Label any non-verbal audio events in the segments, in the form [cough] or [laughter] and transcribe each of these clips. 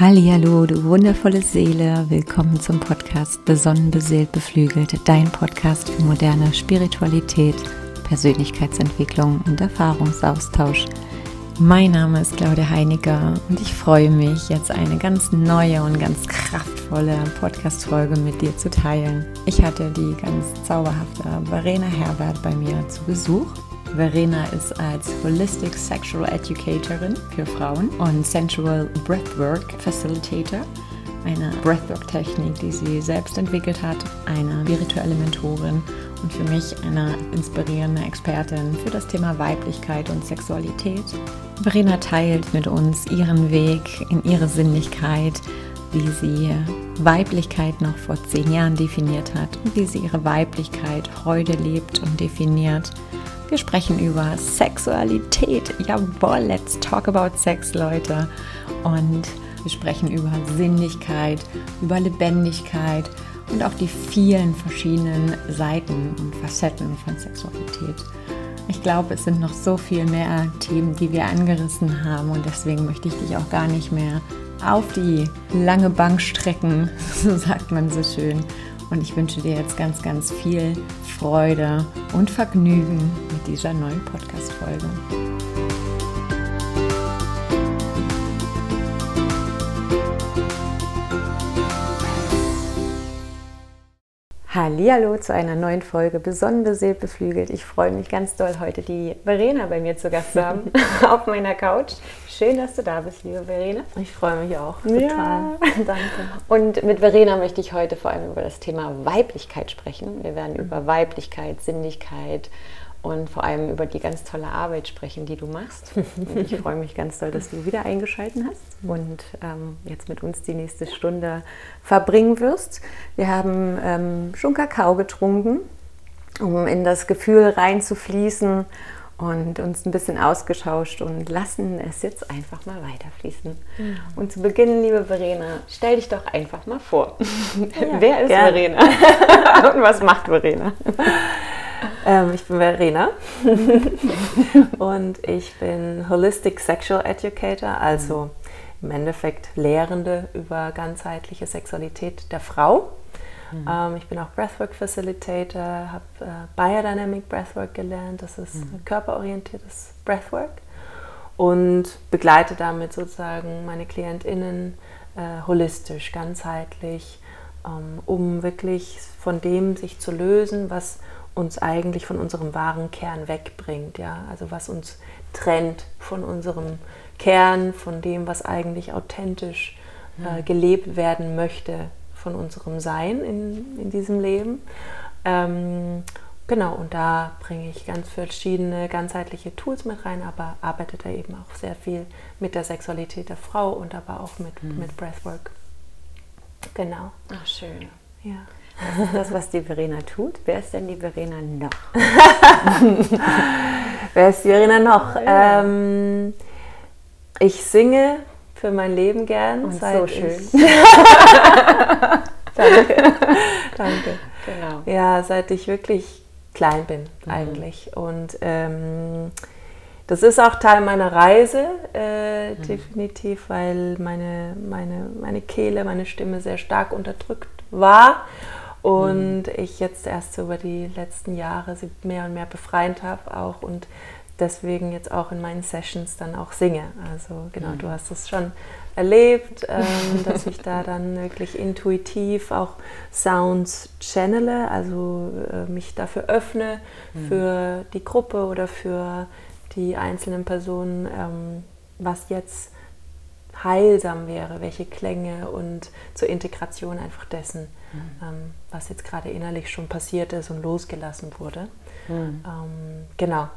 Hallo, du wundervolle Seele, willkommen zum Podcast Besonnen, beseelt, beflügelt, dein Podcast für moderne Spiritualität, Persönlichkeitsentwicklung und Erfahrungsaustausch. Mein Name ist Claudia Heiniger und ich freue mich, jetzt eine ganz neue und ganz kraftvolle Podcast-Folge mit dir zu teilen. Ich hatte die ganz zauberhafte Verena Herbert bei mir zu Besuch Verena ist als Holistic Sexual Educatorin für Frauen und Sensual Breathwork Facilitator, eine Breathwork-Technik, die sie selbst entwickelt hat, eine spirituelle Mentorin und für mich eine inspirierende Expertin für das Thema Weiblichkeit und Sexualität. Verena teilt mit uns ihren Weg in ihre Sinnlichkeit, wie sie Weiblichkeit noch vor zehn Jahren definiert hat und wie sie ihre Weiblichkeit heute lebt und definiert wir sprechen über Sexualität. Jawohl, let's talk about Sex, Leute. Und wir sprechen über Sinnlichkeit, über Lebendigkeit und auch die vielen verschiedenen Seiten und Facetten von Sexualität. Ich glaube, es sind noch so viel mehr Themen, die wir angerissen haben und deswegen möchte ich dich auch gar nicht mehr auf die lange Bank strecken, [laughs] so sagt man so schön, und ich wünsche dir jetzt ganz, ganz viel Freude und Vergnügen mit dieser neuen Podcast-Folge. Hallo zu einer neuen Folge Besonnen beseelt beflügelt. Ich freue mich ganz doll, heute die Verena bei mir zu Gast zu haben [laughs] auf meiner Couch. Schön, dass du da bist, liebe Verena. Ich freue mich auch total. Ja, [laughs] danke. Und mit Verena möchte ich heute vor allem über das Thema Weiblichkeit sprechen. Wir werden über Weiblichkeit, Sinnlichkeit und vor allem über die ganz tolle Arbeit sprechen, die du machst. [laughs] Und ich freue mich ganz doll, dass du wieder eingeschaltet hast und ähm, jetzt mit uns die nächste Stunde verbringen wirst. Wir haben ähm, schon Kakao getrunken, um in das Gefühl reinzufließen und uns ein bisschen ausgetauscht und lassen es jetzt einfach mal weiterfließen. Mhm. Und zu Beginn, liebe Verena, stell dich doch einfach mal vor. [laughs] Ja, Wer ist gern. Verena? [laughs] und was macht Verena? Ähm, ich bin Verena [laughs] und ich bin Holistic Sexual Educator, also im Endeffekt Lehrende über ganzheitliche Sexualität der Frau. Mhm. Ähm, ich bin auch Breathwork Facilitator, habe äh, Biodynamic Breathwork gelernt, das ist mhm. körperorientiertes Breathwork und begleite damit sozusagen meine KlientInnen äh, holistisch, ganzheitlich, ähm, um wirklich von dem sich zu lösen, was uns eigentlich von unserem wahren Kern wegbringt, ja, also was uns trennt von unserem Kern, von dem, was eigentlich authentisch äh, mhm. gelebt werden möchte von unserem Sein in, in diesem Leben. Ähm, genau, und da bringe ich ganz verschiedene ganzheitliche Tools mit rein, aber arbeite da eben auch sehr viel mit der Sexualität der Frau und aber auch mit, mhm. mit Breathwork. Genau. Ach, schön. Ja. Das [laughs] ist das, was die Verena tut. Wer ist denn die Verena noch? [laughs] Wer ist die Verena noch? Ja. ähm, ich singe für mein Leben gern. Und so schön. [laughs] Danke. Danke. Genau. Ja, seit ich wirklich klein bin mhm. eigentlich. Und ähm, das ist auch Teil meiner Reise, äh, mhm. definitiv, weil meine, meine, meine Kehle, meine Stimme sehr stark unterdrückt war. Und mhm. ich jetzt erst so über die letzten Jahre sie mehr und mehr befreit habe auch und deswegen jetzt auch in meinen Sessions dann auch singe. Also genau, mhm. du hast es schon erlebt, ähm, [laughs] dass ich da dann wirklich intuitiv auch Sounds channele, also äh, mich dafür öffne mhm. für die Gruppe oder für die einzelnen Personen, ähm, was jetzt heilsam wäre, welche Klänge und zur Integration einfach dessen, mhm. was jetzt gerade innerlich schon passiert ist und losgelassen wurde. Mhm. Ähm, genau,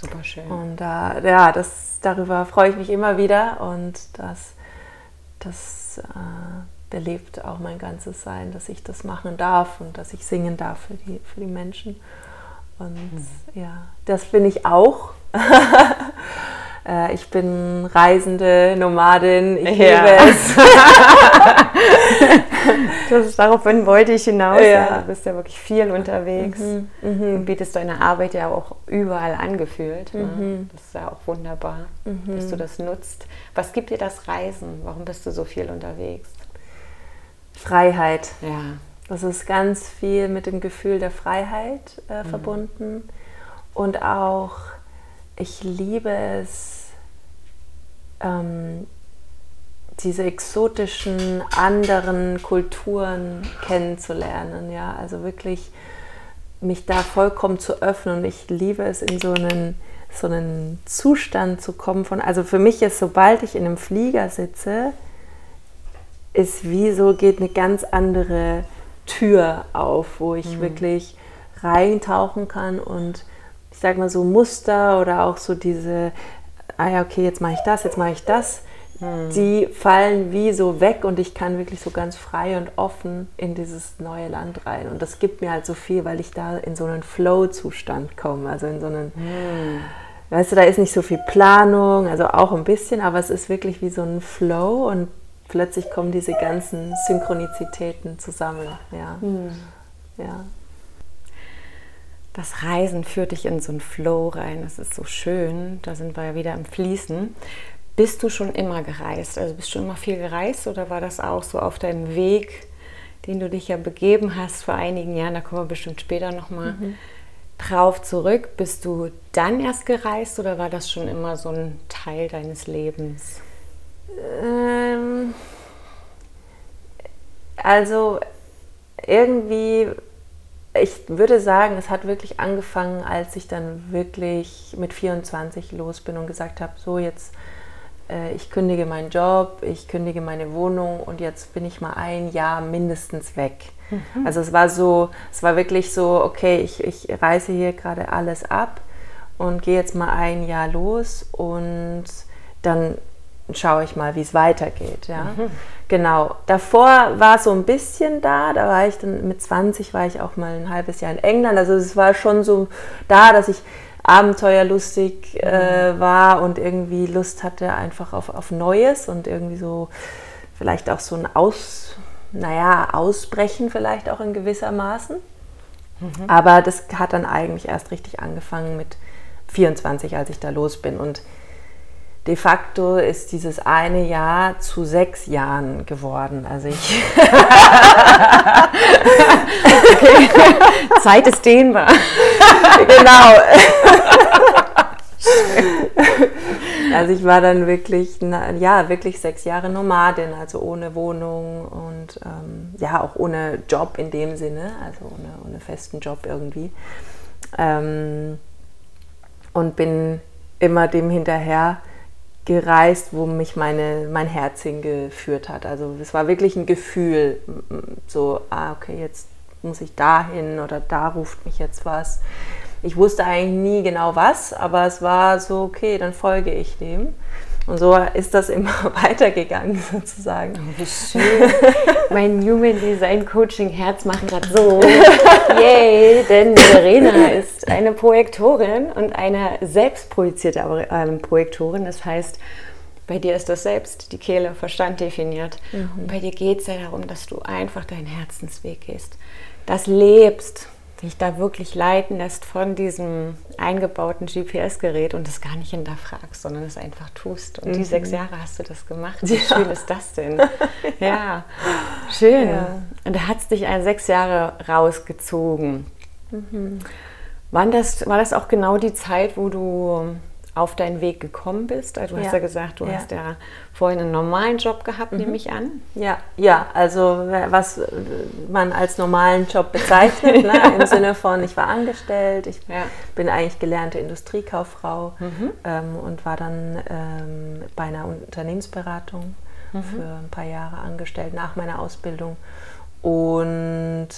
Super schön. Und äh, ja, das, darüber freue ich mich immer wieder und das, das äh, belebt auch mein ganzes Sein, dass ich das machen darf und dass ich singen darf für die, für die Menschen. Und mhm. ja, das bin ich auch. [laughs] Äh, ich bin reisende Nomadin, ich ja. liebe es. [laughs] [laughs] das daraufhin wollte ich hinaus. Ja. Du bist ja wirklich viel unterwegs mhm. Mhm. und bietest deine Arbeit ja auch überall angefühlt. Ne? Mhm. Das ist ja auch wunderbar, mhm. dass du das nutzt. Was gibt dir das Reisen? Warum bist du so viel unterwegs? Freiheit. Ja. Das ist ganz viel mit dem Gefühl der Freiheit äh, mhm. verbunden. Und auch, ich liebe es, ähm, diese exotischen anderen Kulturen kennenzulernen. Ja, also wirklich mich da vollkommen zu öffnen. Und ich liebe es, in so einen, so einen Zustand zu kommen von, also für mich ist, sobald ich in einem Flieger sitze, ist wie so, geht eine ganz andere Tür auf, wo ich mhm. wirklich reintauchen kann und ich sage mal so Muster oder auch so diese, ah ja, okay, jetzt mache ich das, jetzt mache ich das, mhm. die fallen wie so weg und ich kann wirklich so ganz frei und offen in dieses neue Land rein. Und das gibt mir halt so viel, weil ich da in so einen Flow-Zustand komme, also in so einen. Mhm. Weißt du, da ist nicht so viel Planung, also auch ein bisschen, aber es ist wirklich wie so ein Flow und plötzlich kommen diese ganzen Synchronizitäten zusammen. Ja. Mhm. ja. Das Reisen führt dich in so einen Flow rein. Das ist so schön. Da sind wir ja wieder im Fließen. Bist du schon immer gereist? Also bist du immer viel gereist oder war das auch so auf deinem Weg, den du dich ja begeben hast vor einigen Jahren? Da kommen wir bestimmt später nochmal mhm. drauf zurück. Bist du dann erst gereist oder war das schon immer so ein Teil deines Lebens? Ähm, also irgendwie, ich würde sagen, es hat wirklich angefangen, als ich dann wirklich mit 24 los bin und gesagt habe, so jetzt, äh, ich kündige meinen Job, ich kündige meine Wohnung und jetzt bin ich mal ein Jahr mindestens weg. Mhm. Also es war so, es war wirklich so, okay, ich, ich reiße hier gerade alles ab und gehe jetzt mal ein Jahr los und dann schaue ich mal, wie es weitergeht. Ja? Mhm. Genau. Davor war es so ein bisschen da, da war ich dann mit 20 war ich auch mal ein halbes Jahr in England. Also es war schon so da, dass ich abenteuerlustig äh, mhm. war und irgendwie Lust hatte einfach auf, auf Neues und irgendwie so vielleicht auch so ein Aus, naja, Ausbrechen vielleicht auch in gewisser Maßen. Mhm. Aber das hat dann eigentlich erst richtig angefangen mit 24, als ich da los bin und de facto ist dieses eine Jahr zu sechs Jahren geworden. Also ich. okay. [laughs] Zeit ist dehnbar. genau. [laughs] also ich war dann wirklich, ja, wirklich sechs Jahre Nomadin, also ohne Wohnung und ähm, ja, auch ohne Job in dem Sinne, also ohne, ohne festen Job irgendwie. Ähm, und bin immer dem hinterher gereist, wo mich meine, mein Herz hingeführt hat. Also es war wirklich ein Gefühl, so, ah, okay, jetzt muss ich dahin oder da ruft mich jetzt was. Ich wusste eigentlich nie genau was, aber es war so, okay, dann folge ich dem. Und so ist das immer [laughs] weitergegangen [laughs] sozusagen. Oh, wie schön. mein Human Design Coaching Herz macht gerade so. [laughs] Yay, denn Verena ist eine Projektorin und eine selbstprojizierte ähm, Projektorin. Das heißt, bei dir ist das selbst die Kehle, Verstand definiert. Mhm. Und bei dir geht es ja darum, dass du einfach deinen Herzensweg gehst. Das lebst dich da wirklich leiten lässt von diesem eingebauten GPS-Gerät und das gar nicht hinterfragst, sondern es einfach tust. Und mhm. die sechs Jahre hast du das gemacht. Wie ja. schön ist das denn? [laughs] ja. ja, schön. Ja. Und da hat es dich ein sechs Jahre rausgezogen. Mhm. War das, war das auch genau die Zeit, wo du auf deinen Weg gekommen bist? Also du ja. hast ja gesagt, du ja. hast ja vorhin einen normalen Job gehabt, mhm. nehme ich an. Ja, ja, also was man als normalen Job [laughs] bezeichnet, ne? im [laughs] Sinne von, ich war angestellt, ich ja. bin eigentlich gelernte Industriekauffrau mhm. ähm, und war dann ähm, bei einer Unternehmensberatung mhm. für ein paar Jahre angestellt nach meiner Ausbildung und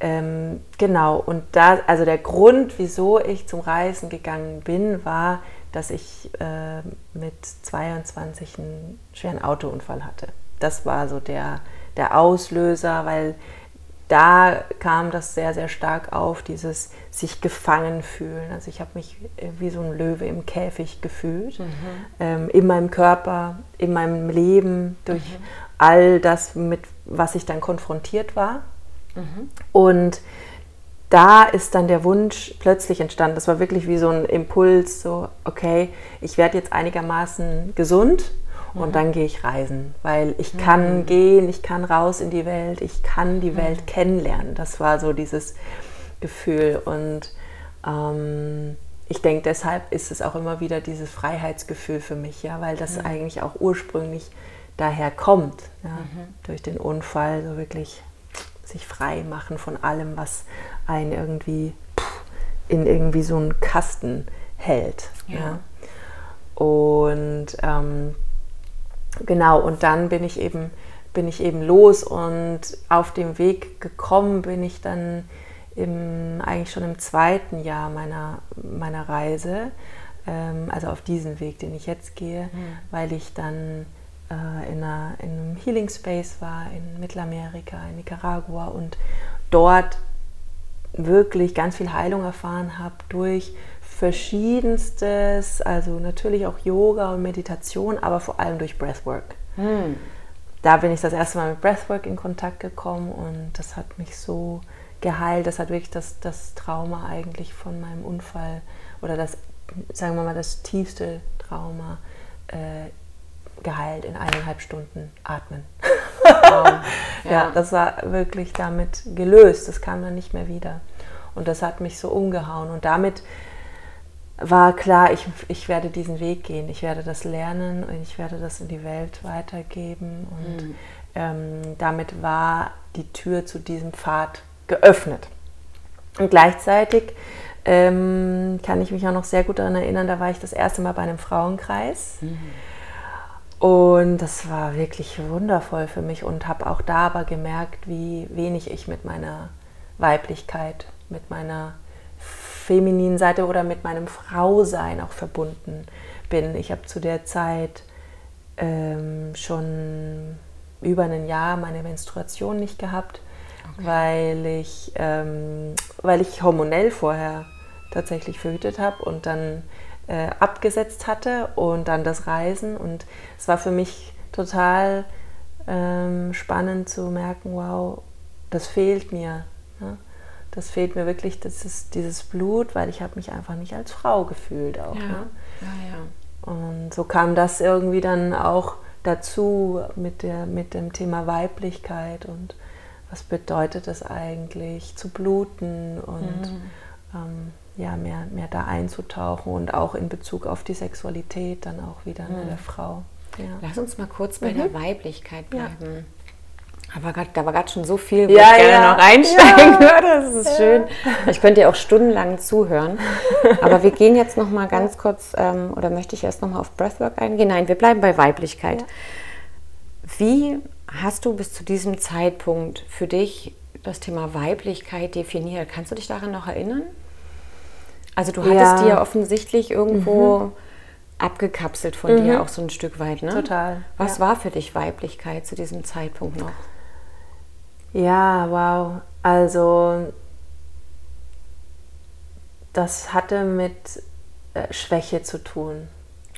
ähm, genau, und da, also der Grund, wieso ich zum Reisen gegangen bin, war, dass ich äh, mit 22 einen schweren Autounfall hatte. Das war so der, der Auslöser, weil da kam das sehr, sehr stark auf, dieses sich gefangen fühlen. Also ich habe mich wie so ein Löwe im Käfig gefühlt, mhm. ähm, in meinem Körper, in meinem Leben, durch mhm. all das, mit was ich dann konfrontiert war. Mhm. Und da ist dann der Wunsch plötzlich entstanden. Das war wirklich wie so ein Impuls, so, okay, ich werde jetzt einigermaßen gesund und mhm. dann gehe ich reisen, weil ich kann mhm. gehen, ich kann raus in die Welt, ich kann die Welt mhm. kennenlernen. Das war so dieses Gefühl und ähm, ich denke, deshalb ist es auch immer wieder dieses Freiheitsgefühl für mich, ja, weil das mhm. eigentlich auch ursprünglich daher kommt, ja, mhm. durch den Unfall so wirklich sich frei machen von allem, was einen irgendwie in irgendwie so einen Kasten hält. Ja. ja. Und ähm, genau, und dann bin ich eben bin ich eben los und auf dem Weg gekommen bin ich dann im, eigentlich schon im zweiten Jahr meiner, meiner Reise, ähm, also auf diesen Weg, den ich jetzt gehe, mhm. weil ich dann äh, in, einer, in einem Healing Space war in Mittelamerika, in Nicaragua und dort wirklich ganz viel Heilung erfahren habe durch verschiedenstes, also natürlich auch Yoga und Meditation, aber vor allem durch Breathwork. Hm. Da bin ich das erste Mal mit Breathwork in Kontakt gekommen und das hat mich so geheilt. Das hat wirklich das, das Trauma eigentlich von meinem Unfall oder das, sagen wir mal, das tiefste Trauma äh, geheilt in eineinhalb Stunden atmen. [laughs] Wow. ja. ja, das war wirklich damit gelöst. Das kam dann nicht mehr wieder. Und das hat mich so umgehauen. Und damit war klar, ich, ich werde diesen Weg gehen. Ich werde das lernen und ich werde das in die Welt weitergeben. Und mhm. ähm, damit war die Tür zu diesem Pfad geöffnet. Und gleichzeitig ähm, kann ich mich auch noch sehr gut daran erinnern, da war ich das erste Mal bei einem Frauenkreis. Mhm. Und das war wirklich wundervoll für mich und habe auch da aber gemerkt, wie wenig ich mit meiner Weiblichkeit, mit meiner femininen Seite oder mit meinem Frausein auch verbunden bin. Ich habe zu der Zeit ähm, schon über ein Jahr meine Menstruation nicht gehabt, okay. weil, ich, ähm, weil ich hormonell vorher tatsächlich verhütet habe und dann äh, abgesetzt hatte und dann das Reisen. Und es war für mich total ähm, spannend zu merken, wow, das fehlt mir. Ne? Das fehlt mir wirklich, das ist dieses Blut, weil ich habe mich einfach nicht als Frau gefühlt auch. Ja. Ne? Ja, ja. Und so kam das irgendwie dann auch dazu mit, der, mit dem Thema Weiblichkeit und was bedeutet es eigentlich zu bluten und mhm. ähm, ja, mehr, mehr da einzutauchen und auch in Bezug auf die Sexualität dann auch wieder mhm. der Frau. Ja. Lass uns mal kurz bei mhm. der Weiblichkeit bleiben. Ja. Aber grad, da war gerade schon so viel, wo ja, ich gerne ja. noch einsteigen [laughs] würde. Das ist schön. Ich könnte ja auch stundenlang zuhören. Aber wir gehen jetzt noch mal [laughs] ganz kurz, ähm, oder möchte ich erst noch mal auf Breathwork eingehen? Nein, wir bleiben bei Weiblichkeit. Wie hast du bis zu diesem Zeitpunkt für dich das Thema Weiblichkeit definiert? Kannst du dich daran noch erinnern? Also du hattest ja. dir offensichtlich irgendwo mhm. abgekapselt von mhm. dir auch so ein Stück weit, ne? Total. Was ja. war für dich Weiblichkeit zu diesem Zeitpunkt noch? Ja, wow. Also das hatte mit äh, Schwäche zu tun.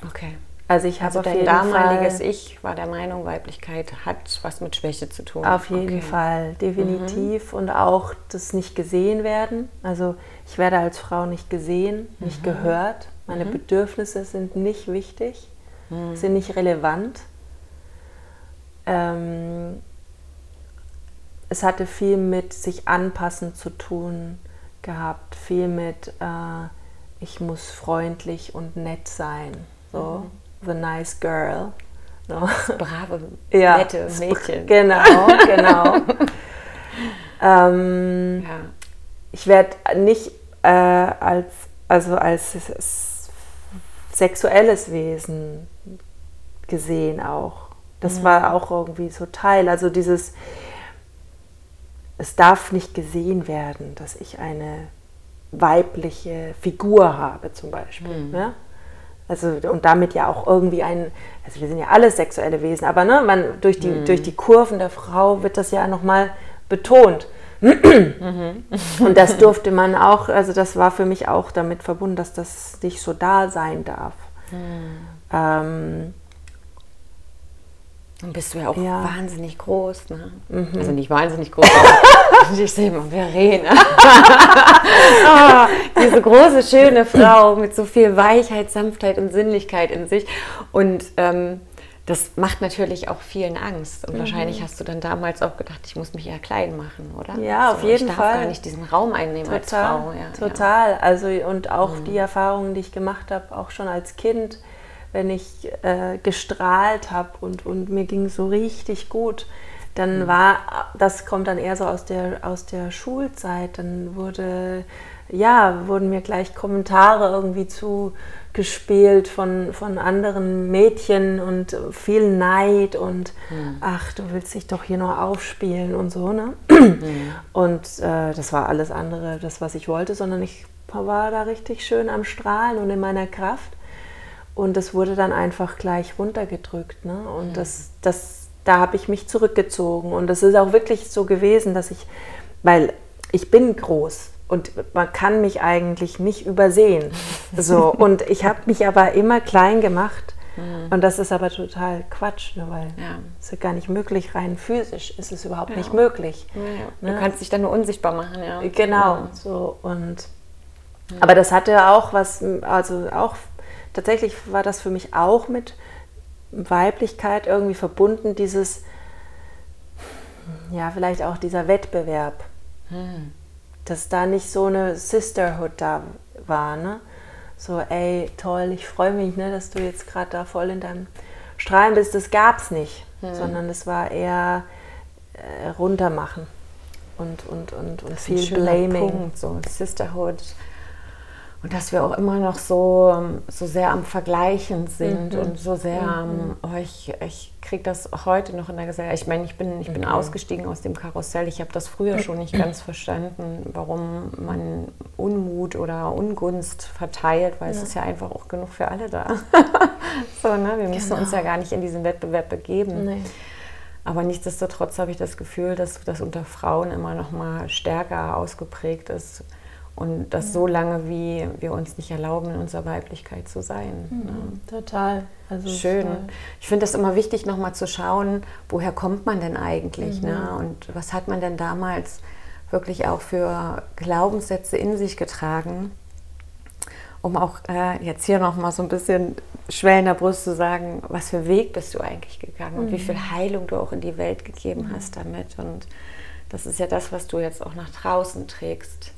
Okay. Also ich habe also dein damaliges Fall, Ich war der Meinung, Weiblichkeit hat was mit Schwäche zu tun. Auf jeden okay. Fall, definitiv. Mhm. Und auch das nicht gesehen werden. Also ich werde als Frau nicht gesehen, nicht mhm. gehört. Meine mhm. Bedürfnisse sind nicht wichtig, mhm. sind nicht relevant. Ähm, es hatte viel mit sich anpassen zu tun gehabt, viel mit äh, ich muss freundlich und nett sein. So. The nice girl. So. Brave, [laughs] ja, nette Mädchen. [laughs] Genau, genau. [laughs] ähm, ja. Ich werde nicht äh, als, also als sexuelles Wesen gesehen auch. Das mhm. war auch irgendwie so Teil. Also dieses, es darf nicht gesehen werden, dass ich eine weibliche Figur habe zum Beispiel. Mhm. Ja? Also, und damit ja auch irgendwie ein, also wir sind ja alle sexuelle Wesen, aber ne, man, durch, die, mhm. durch die Kurven der Frau wird das ja nochmal betont. Und das [laughs] durfte man auch, also das war für mich auch damit verbunden, dass das nicht so da sein darf. Mhm. Ähm, dann bist du ja auch ja. wahnsinnig groß. Ne? Mhm. Also nicht wahnsinnig groß, aber [laughs] ich sehe immer Verena. oh, [laughs] diese große, schöne Frau mit so viel Weichheit, Sanftheit und Sinnlichkeit in sich. Und ähm, das macht natürlich auch vielen Angst. Und mhm. wahrscheinlich hast du dann damals auch gedacht, ich muss mich eher klein machen, oder? Ja, so, auf jeden Fall. Ich darf gar nicht diesen Raum einnehmen total, als Frau. Ja, total. Ja. Also und auch mhm. die Erfahrungen, die ich gemacht habe, auch schon als Kind wenn ich äh, gestrahlt habe und, und mir ging so richtig gut, dann mhm. war, das kommt dann eher so aus der, aus der Schulzeit, dann wurde, ja, wurden mir gleich Kommentare irgendwie zugespielt von, von anderen Mädchen und viel Neid und mhm. ach, du willst dich doch hier nur aufspielen und so, ne? Mhm. Und äh, das war alles andere, das, was ich wollte, sondern ich war da richtig schön am Strahlen und in meiner Kraft. Und das wurde dann einfach gleich runtergedrückt. Ne? Und mhm. das, das, da habe ich mich zurückgezogen. Und es ist auch wirklich so gewesen, dass ich, weil ich bin groß und man kann mich eigentlich nicht übersehen. [laughs] So. Und ich habe mich aber immer klein gemacht. Mhm. Und das ist aber total Quatsch, ne, weil ja. es ist gar nicht möglich, rein physisch ist es überhaupt ja. nicht möglich. Ja, ne? Du kannst dich dann nur unsichtbar machen, ja. Genau, so und aber das hatte auch was, also auch tatsächlich war das für mich auch mit Weiblichkeit irgendwie verbunden, dieses, ja, vielleicht auch dieser Wettbewerb. Hm. Dass da nicht so eine Sisterhood da war, ne? So, ey, toll, ich freue mich, ne, dass du jetzt gerade da voll in deinem Strahlen bist. Das gab es nicht, hm. sondern es war eher äh, runtermachen und, und, und, und viel Blaming. Punkt, so Sisterhood und dass wir auch immer noch so, so sehr am Vergleichen sind mhm. und so sehr mhm. oh, ich, ich kriege das heute noch in der Gesellschaft. Ich meine, ich bin, ich bin mhm. ausgestiegen aus dem Karussell. Ich habe das früher schon nicht ganz [clears throat] verstanden, warum man Unmut oder Ungunst verteilt, weil ja. es ist ja einfach auch genug für alle da. [laughs] so, ne? Wir müssen genau. uns ja gar nicht in diesen Wettbewerb begeben. Nee. Aber nichtsdestotrotz habe ich das Gefühl, dass das unter Frauen immer noch mal stärker ausgeprägt ist und das ja. so lange, wie wir uns nicht erlauben, in unserer Weiblichkeit zu sein. Mhm, ne? Total. Also Schön. Ich finde das immer wichtig, nochmal zu schauen, woher kommt man denn eigentlich? Ne? Mhm. Ne? Und was hat man denn damals wirklich auch für Glaubenssätze in sich getragen? Um auch äh, jetzt hier nochmal so ein bisschen schwellender Brust zu sagen, was für Weg bist du eigentlich gegangen und wie mhm. viel Heilung du auch in die Welt gegeben mhm. hast damit. Und das ist ja das, was du jetzt auch nach draußen trägst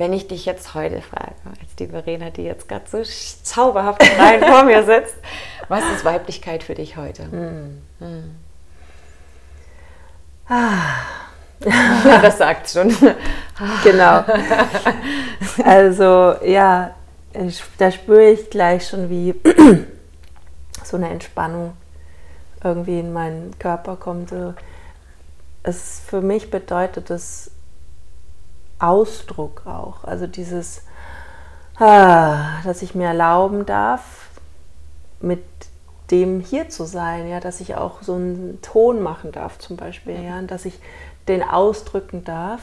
wenn ich dich jetzt heute frage, als die Verena, die jetzt gerade so zauberhaft rein vor mir sitzt, [laughs] was ist Weiblichkeit für dich heute? Hm. Hm. Ah. [laughs] Das sagt schon. [laughs] genau. Also ja, ich, da spüre ich gleich schon, wie [clears throat] so eine Entspannung irgendwie in meinen Körper kommt. Es für mich bedeutet es Ausdruck auch. Also dieses, ah, dass ich mir erlauben darf, mit dem hier zu sein, ja, dass ich auch so einen Ton machen darf zum Beispiel, ja, dass ich den ausdrücken darf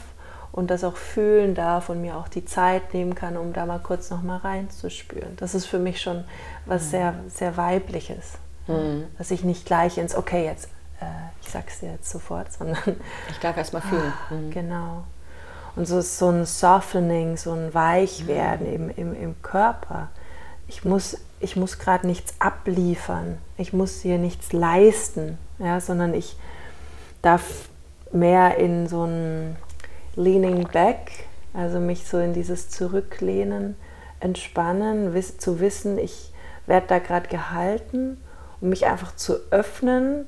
und das auch fühlen darf und mir auch die Zeit nehmen kann, um da mal kurz noch mal reinzuspüren. Das ist für mich schon was mhm. sehr, sehr weibliches, mhm. dass ich nicht gleich ins Okay jetzt, äh, ich sag's dir jetzt sofort, sondern ich darf erst mal fühlen. Mhm. Genau. Und so ist so ein Softening, so ein Weichwerden im, im, im Körper. Ich muss, ich muss gerade nichts abliefern, ich muss hier nichts leisten, ja, sondern ich darf mehr in so ein Leaning Back, also mich so in dieses Zurücklehnen, entspannen, zu wissen, ich werde da gerade gehalten, um mich einfach zu öffnen,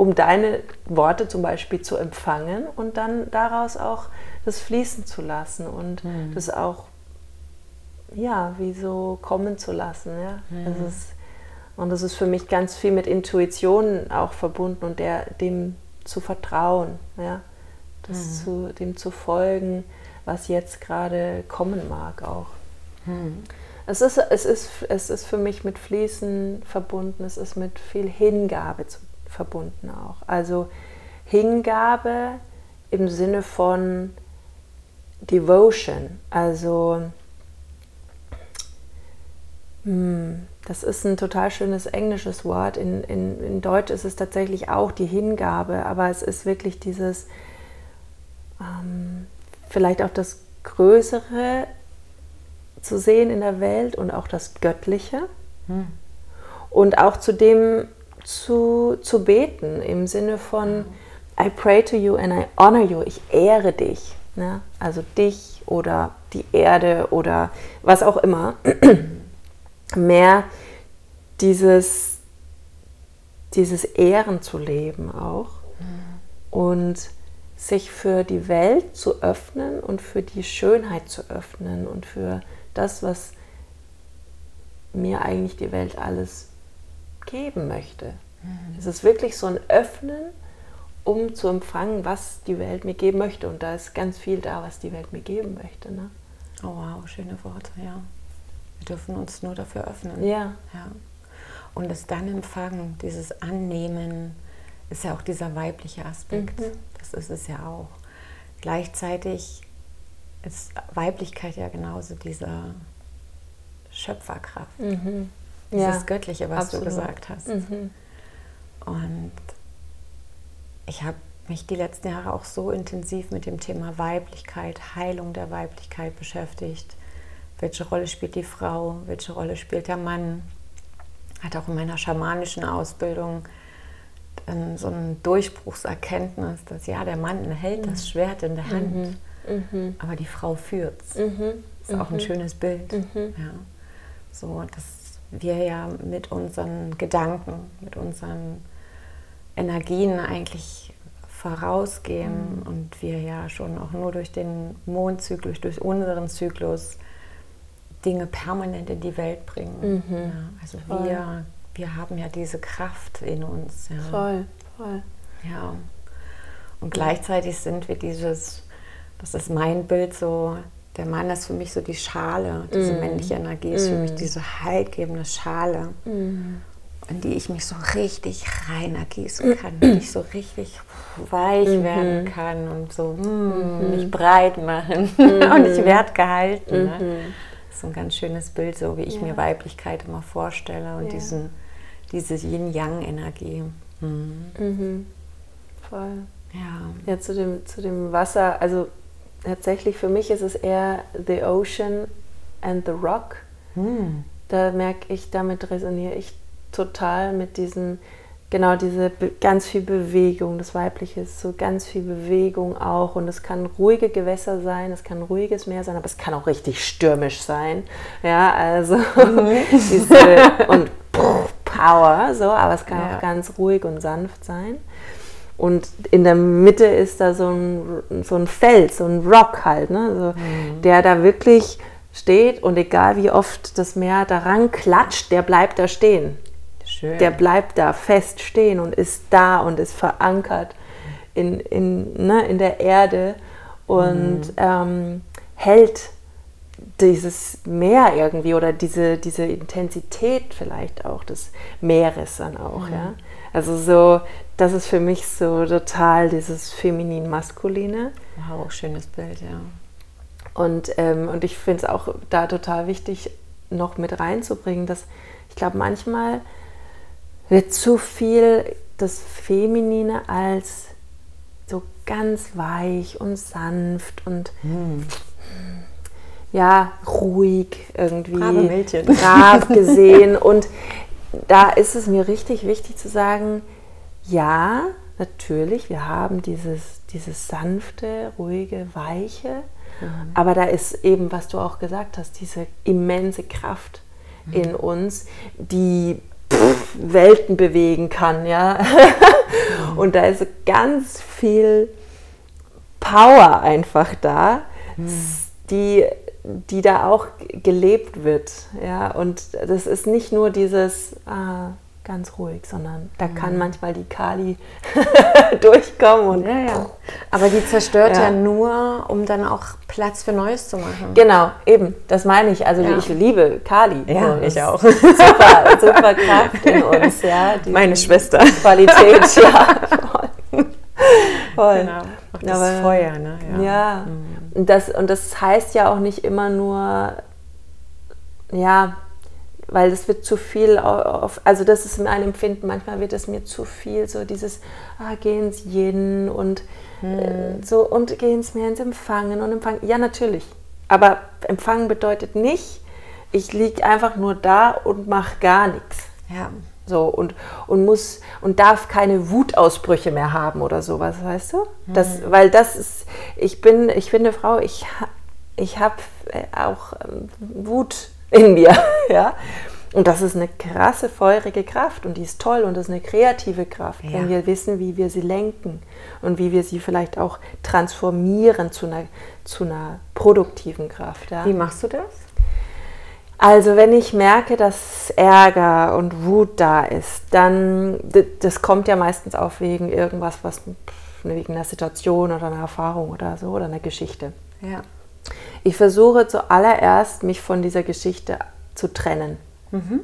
um deine Worte zum Beispiel zu empfangen und dann daraus auch das fließen zu lassen und mhm. das auch ja, wie so kommen zu lassen. Ja? Mhm. Das ist, und das ist für mich ganz viel mit Intuition auch verbunden und der, dem zu vertrauen, ja? das mhm. zu, dem zu folgen, was jetzt gerade kommen mag auch. Mhm. Es, ist, es, ist, es ist für mich mit Fließen verbunden, es ist mit viel Hingabe zu, verbunden auch. Also Hingabe im Sinne von Devotion, also hm, das ist ein total schönes englisches Wort. In, in, in Deutsch ist es tatsächlich auch die Hingabe, aber es ist wirklich dieses, ähm, vielleicht auch das Größere zu sehen in der Welt und auch das Göttliche. Hm. Und auch zu dem zu, zu beten im Sinne von, I pray to you and I honor you, ich ehre dich. Ne? Also dich oder die Erde oder was auch immer. [clears throat] Mehr dieses, dieses Ehren zu leben auch. Mhm. Und sich für die Welt zu öffnen und für die Schönheit zu öffnen und für das, was mir eigentlich die Welt alles geben möchte. Mhm. Es ist wirklich so ein Öffnen, um zu empfangen, was die Welt mir geben möchte. Und da ist ganz viel da, was die Welt mir geben möchte. Ne? Oh wow, schöne Worte, ja. Wir dürfen uns nur dafür öffnen. Ja. ja. Und das dann empfangen, dieses Annehmen, ist ja auch dieser weibliche Aspekt. Mhm. Das ist es ja auch. Gleichzeitig ist Weiblichkeit ja genauso dieser Schöpferkraft. Mhm. Dieses ja, Göttliche, was absolut. du gesagt hast. Mhm. Und ich habe mich die letzten Jahre auch so intensiv mit dem Thema Weiblichkeit, Heilung der Weiblichkeit beschäftigt. Welche Rolle spielt die Frau? Welche Rolle spielt der Mann? Hat auch in meiner schamanischen Ausbildung dann so ein Durchbruchserkenntnis, dass ja, der Mann hält das mhm. Schwert in der Hand, mhm. mhm. aber die Frau führt es. Mhm. Ist auch ein mhm. schönes Bild. Mhm. Ja. So, dass wir ja mit unseren Gedanken, mit unseren Energien eigentlich vorausgehen mhm. und wir ja schon auch nur durch den Mondzyklus, durch unseren Zyklus Dinge permanent in die Welt bringen. Mhm. Ja, also wir, wir haben ja diese Kraft in uns. Ja. Voll, voll. Ja. Und gleichzeitig sind wir dieses, das ist mein Bild so, der Mann ist für mich so die Schale, diese mm. männliche Energie ist mm. für mich mhm. diese haltgebende Schale. Mm in die ich mich so richtig rein ergießen kann, in die ich so richtig weich mhm. werden kann und so mm, mhm. mich breit machen mhm. [laughs] und ich werde gehalten. Ne? Mhm. Das ist ein ganz schönes Bild, so wie ich ja. mir Weiblichkeit immer vorstelle und ja. diesen, diese Yin-Yang-Energie. Mhm. mhm. Voll. Ja. Ja, zu dem, zu dem Wasser, also tatsächlich für mich ist es eher the ocean and the rock. Hm. Da merke ich, damit resoniere ich total mit diesen, genau diese ganz viel Bewegung, das Weibliche ist so ganz viel Bewegung auch und es kann ruhige Gewässer sein, es kann ruhiges Meer sein, aber es kann auch richtig stürmisch sein, ja, also mhm. [laughs] diese, und Power, so, aber es kann ja. auch ganz ruhig und sanft sein. Und in der Mitte ist da so ein, so ein Fels, so ein Rock halt, ne? So, mhm. der da wirklich steht und egal wie oft das Meer daran klatscht, der bleibt da stehen. Schön. Der bleibt da fest stehen und ist da und ist verankert in, in, ne, in der Erde und mhm. ähm, hält dieses Meer irgendwie oder diese, diese Intensität vielleicht auch des Meeres dann auch, mhm. ja. Also so, das ist für mich so total dieses feminin-maskuline. Wow, schönes Bild, ja. Und, ähm, und ich finde es auch da total wichtig, noch mit reinzubringen, dass ich glaube, manchmal wird zu viel das Feminine als so ganz weich und sanft und hm. ja, ruhig irgendwie brav [laughs] gesehen. Und da ist es mir richtig wichtig zu sagen, ja, natürlich, wir haben dieses, dieses sanfte, ruhige, weiche, mhm. aber da ist eben, was du auch gesagt hast, diese immense Kraft mhm. in uns, die Welten bewegen kann, ja. Und da ist ganz viel Power einfach da, die, die da auch gelebt wird, ja. Und das ist nicht nur dieses ah, ganz ruhig, sondern da kann manchmal die Kali [laughs] durchkommen und ja, ja. Aber die zerstört ja. ja. nur, um dann auch Platz für Neues zu machen. Genau, eben, das meine ich. Also ich liebe Kali. Ja, so, ich auch. [laughs] Super, super Kraft in uns, ja. Meine Schwester. Qualität, [laughs] ja. Voll. Voll. Genau. einfach das Aber, Feuer, ne? Ja. ja. Mhm. Und, das, und das heißt ja auch nicht immer nur, ja, weil das wird zu viel auf, also das ist mein Empfinden, manchmal wird es mir zu viel, so dieses, ah, geh ins Yin und hm. äh, so und geh ins mehr ins Empfangen und Empfangen. Ja, natürlich. Aber Empfangen bedeutet nicht, ich liege einfach nur da und mache gar nichts. Ja. So und, und muss und darf keine Wutausbrüche mehr haben oder sowas, weißt du? Das, hm. Weil das ist, ich bin, ich bin eine Frau, ich, ich habe äh, auch ähm, Wut in mir. [laughs] ja? Und das ist eine krasse, feurige Kraft und die ist toll und das ist eine kreative Kraft, ja. wenn wir wissen, wie wir sie lenken und wie wir sie vielleicht auch transformieren zu einer, zu einer produktiven Kraft. Ja? Wie machst du das? Also wenn ich merke, dass Ärger und Wut da ist, dann, das kommt ja meistens auf wegen irgendwas, was wegen einer Situation oder einer Erfahrung oder so oder einer Geschichte. Ja. Ich versuche zuallererst, mich von dieser Geschichte zu trennen, mhm.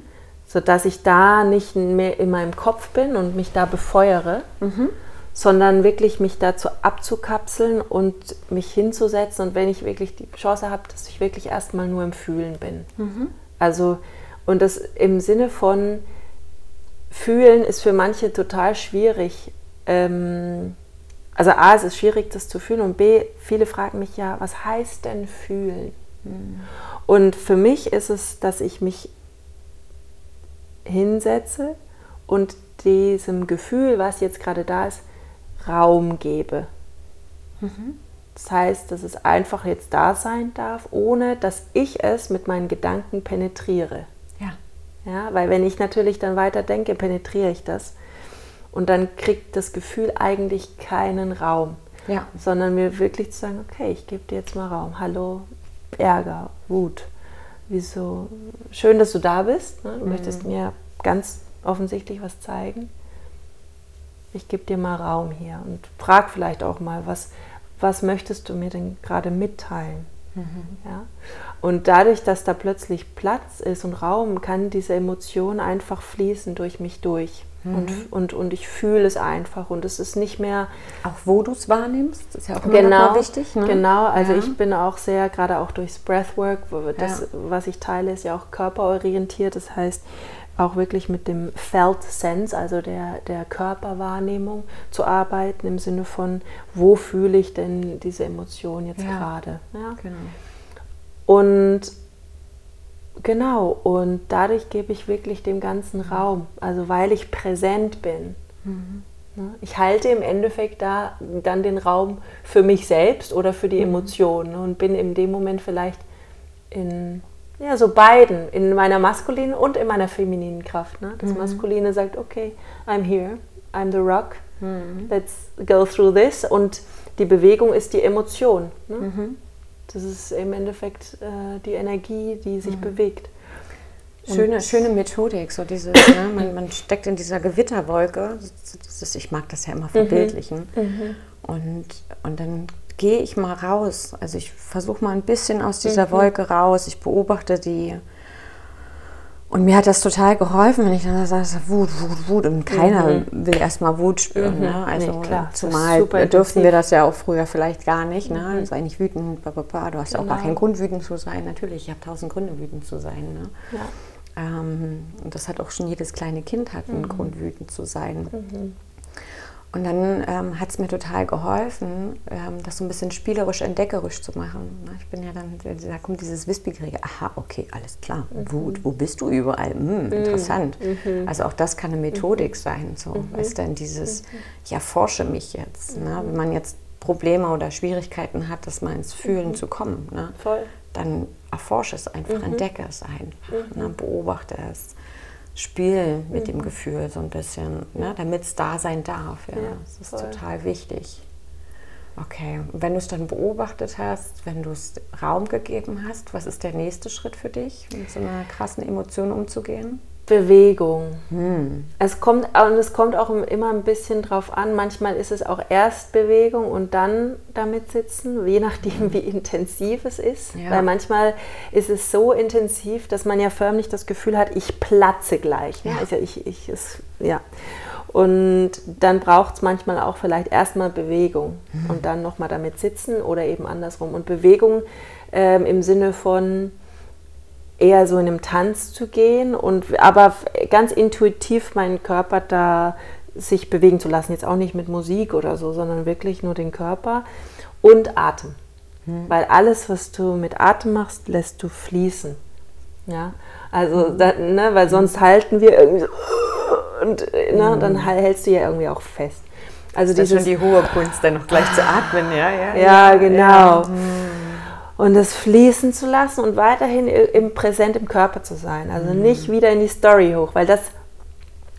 sodass ich da nicht mehr in meinem Kopf bin und mich da befeuere, mhm. sondern wirklich mich dazu abzukapseln und mich hinzusetzen und wenn ich wirklich die Chance habe, dass ich wirklich erstmal nur im Fühlen bin. Mhm. Also, und das im Sinne von Fühlen ist für manche total schwierig. Ähm, also A, es ist schwierig, das zu fühlen und B, viele fragen mich ja, was heißt denn fühlen? Mhm. Und für mich ist es, dass ich mich hinsetze und diesem Gefühl, was jetzt gerade da ist, Raum gebe. Mhm. Das heißt, dass es einfach jetzt da sein darf, ohne dass ich es mit meinen Gedanken penetriere. Ja. Ja, weil wenn ich natürlich dann weiter denke, penetriere ich das. Und dann kriegt das Gefühl eigentlich keinen Raum. Ja. Sondern mir wirklich zu sagen, okay, ich gebe dir jetzt mal Raum. Hallo, Ärger, Wut. Wieso? Schön, dass du da bist. Ne? Du mhm. möchtest mir ganz offensichtlich was zeigen. Ich gebe dir mal Raum hier und frag vielleicht auch mal, was, was möchtest du mir denn gerade mitteilen? Mhm. Ja? Und dadurch, dass da plötzlich Platz ist und Raum, kann diese Emotion einfach fließen durch mich durch. Mhm. Und, und, und ich fühle es einfach und es ist nicht mehr. Auch wo du es wahrnimmst, ist ja auch immer genau, wichtig. Ne? Genau, also ja. ich bin auch sehr, gerade auch durchs Breathwork, das, ja. was ich teile, ist ja auch körperorientiert. Das heißt, auch wirklich mit dem Felt Sense, also der, der Körperwahrnehmung zu arbeiten, im Sinne von, wo fühle ich denn diese Emotion jetzt ja. gerade. Ja? Genau. Und Genau, und dadurch gebe ich wirklich dem ganzen Raum, also weil ich präsent bin. Mhm. Ne? Ich halte im Endeffekt da dann den Raum für mich selbst oder für die mhm. Emotionen und bin in dem Moment vielleicht in ja, so beiden, in meiner maskulinen und in meiner femininen Kraft. Ne? Das mhm. Maskuline sagt, okay, I'm here, I'm the rock, mhm. let's go through this. Und die Bewegung ist die Emotion. Ne? Mhm. Das ist im Endeffekt äh, die Energie, die sich mhm. bewegt. Schöne, schöne Methodik, so dieses, ne? [coughs] man, man, steckt in dieser Gewitterwolke. Ist, ich mag das ja immer verbildlichen. Mhm. mhm. Und, und dann gehe ich mal raus. Also ich versuche mal ein bisschen aus dieser mhm. Wolke raus. Ich beobachte die und mir hat das total geholfen, wenn ich dann sage, Wut, Wut, Wut. Und keiner mhm. will erstmal Wut spüren. Mhm. Ne? Also nee, klar, zumal dürften wir das ja auch früher vielleicht gar nicht. Ne? Mhm. Sei nicht wütend, bla, bla, bla. du hast genau. auch gar genau. keinen Grund, wütend zu sein. Natürlich, ich habe tausend Gründe, wütend zu sein. Ne? Ja. Ähm, und das hat auch schon jedes kleine Kind hat einen mhm. Grund, wütend zu sein. Mhm. Und dann ähm, hat es mir total geholfen, ähm, das so ein bisschen spielerisch, entdeckerisch zu machen. Ich bin ja dann, da kommt dieses Wissbegierige, aha, okay, alles klar, mhm. Wut, wo bist du überall? Hm, interessant. Mhm. Also auch das kann eine Methodik mhm. sein, so, mhm. weißt du, dieses, mhm. ich erforsche mich jetzt. Ne? Wenn man jetzt Probleme oder Schwierigkeiten hat, das mal ins Fühlen zu kommen, ne? Voll. dann erforsche es einfach, entdecke es einfach, ne? beobachte es. Spiel mit mhm. dem Gefühl so ein bisschen, ne, damit es da sein darf. Ja, ja das ist voll. total wichtig. Okay, und wenn du es dann beobachtet hast, wenn du es Raum gegeben hast, was ist der nächste Schritt für dich, mit so einer krassen Emotion umzugehen? Bewegung. Hm. Es kommt und es kommt auch immer ein bisschen drauf an. Manchmal ist es auch erst Bewegung und dann damit sitzen, je nachdem, wie intensiv es ist. Ja. Weil manchmal ist es so intensiv, dass man ja förmlich das Gefühl hat, ich platze gleich. Ja. Also ich, ich, es, ja. Und dann braucht es manchmal auch vielleicht erstmal Bewegung mhm. und dann nochmal damit sitzen oder eben andersrum. Und Bewegung ähm, im Sinne von eher so in einem Tanz zu gehen und aber ganz intuitiv meinen Körper da sich bewegen zu lassen. Jetzt auch nicht mit Musik oder so, sondern wirklich nur den Körper und Atem. Mhm. Weil alles, was du mit Atem machst, lässt du fließen. Ja, also, da, ne, weil sonst halten wir irgendwie so und ne, mhm. dann hältst du ja irgendwie auch fest. Also das ist schon die hohe Kunst, dann noch gleich zu atmen, ja, ja. Ja, genau. Ja. Und das fließen zu lassen und weiterhin im Präsent im Körper zu sein. Also mhm. nicht wieder in die Story hoch, weil das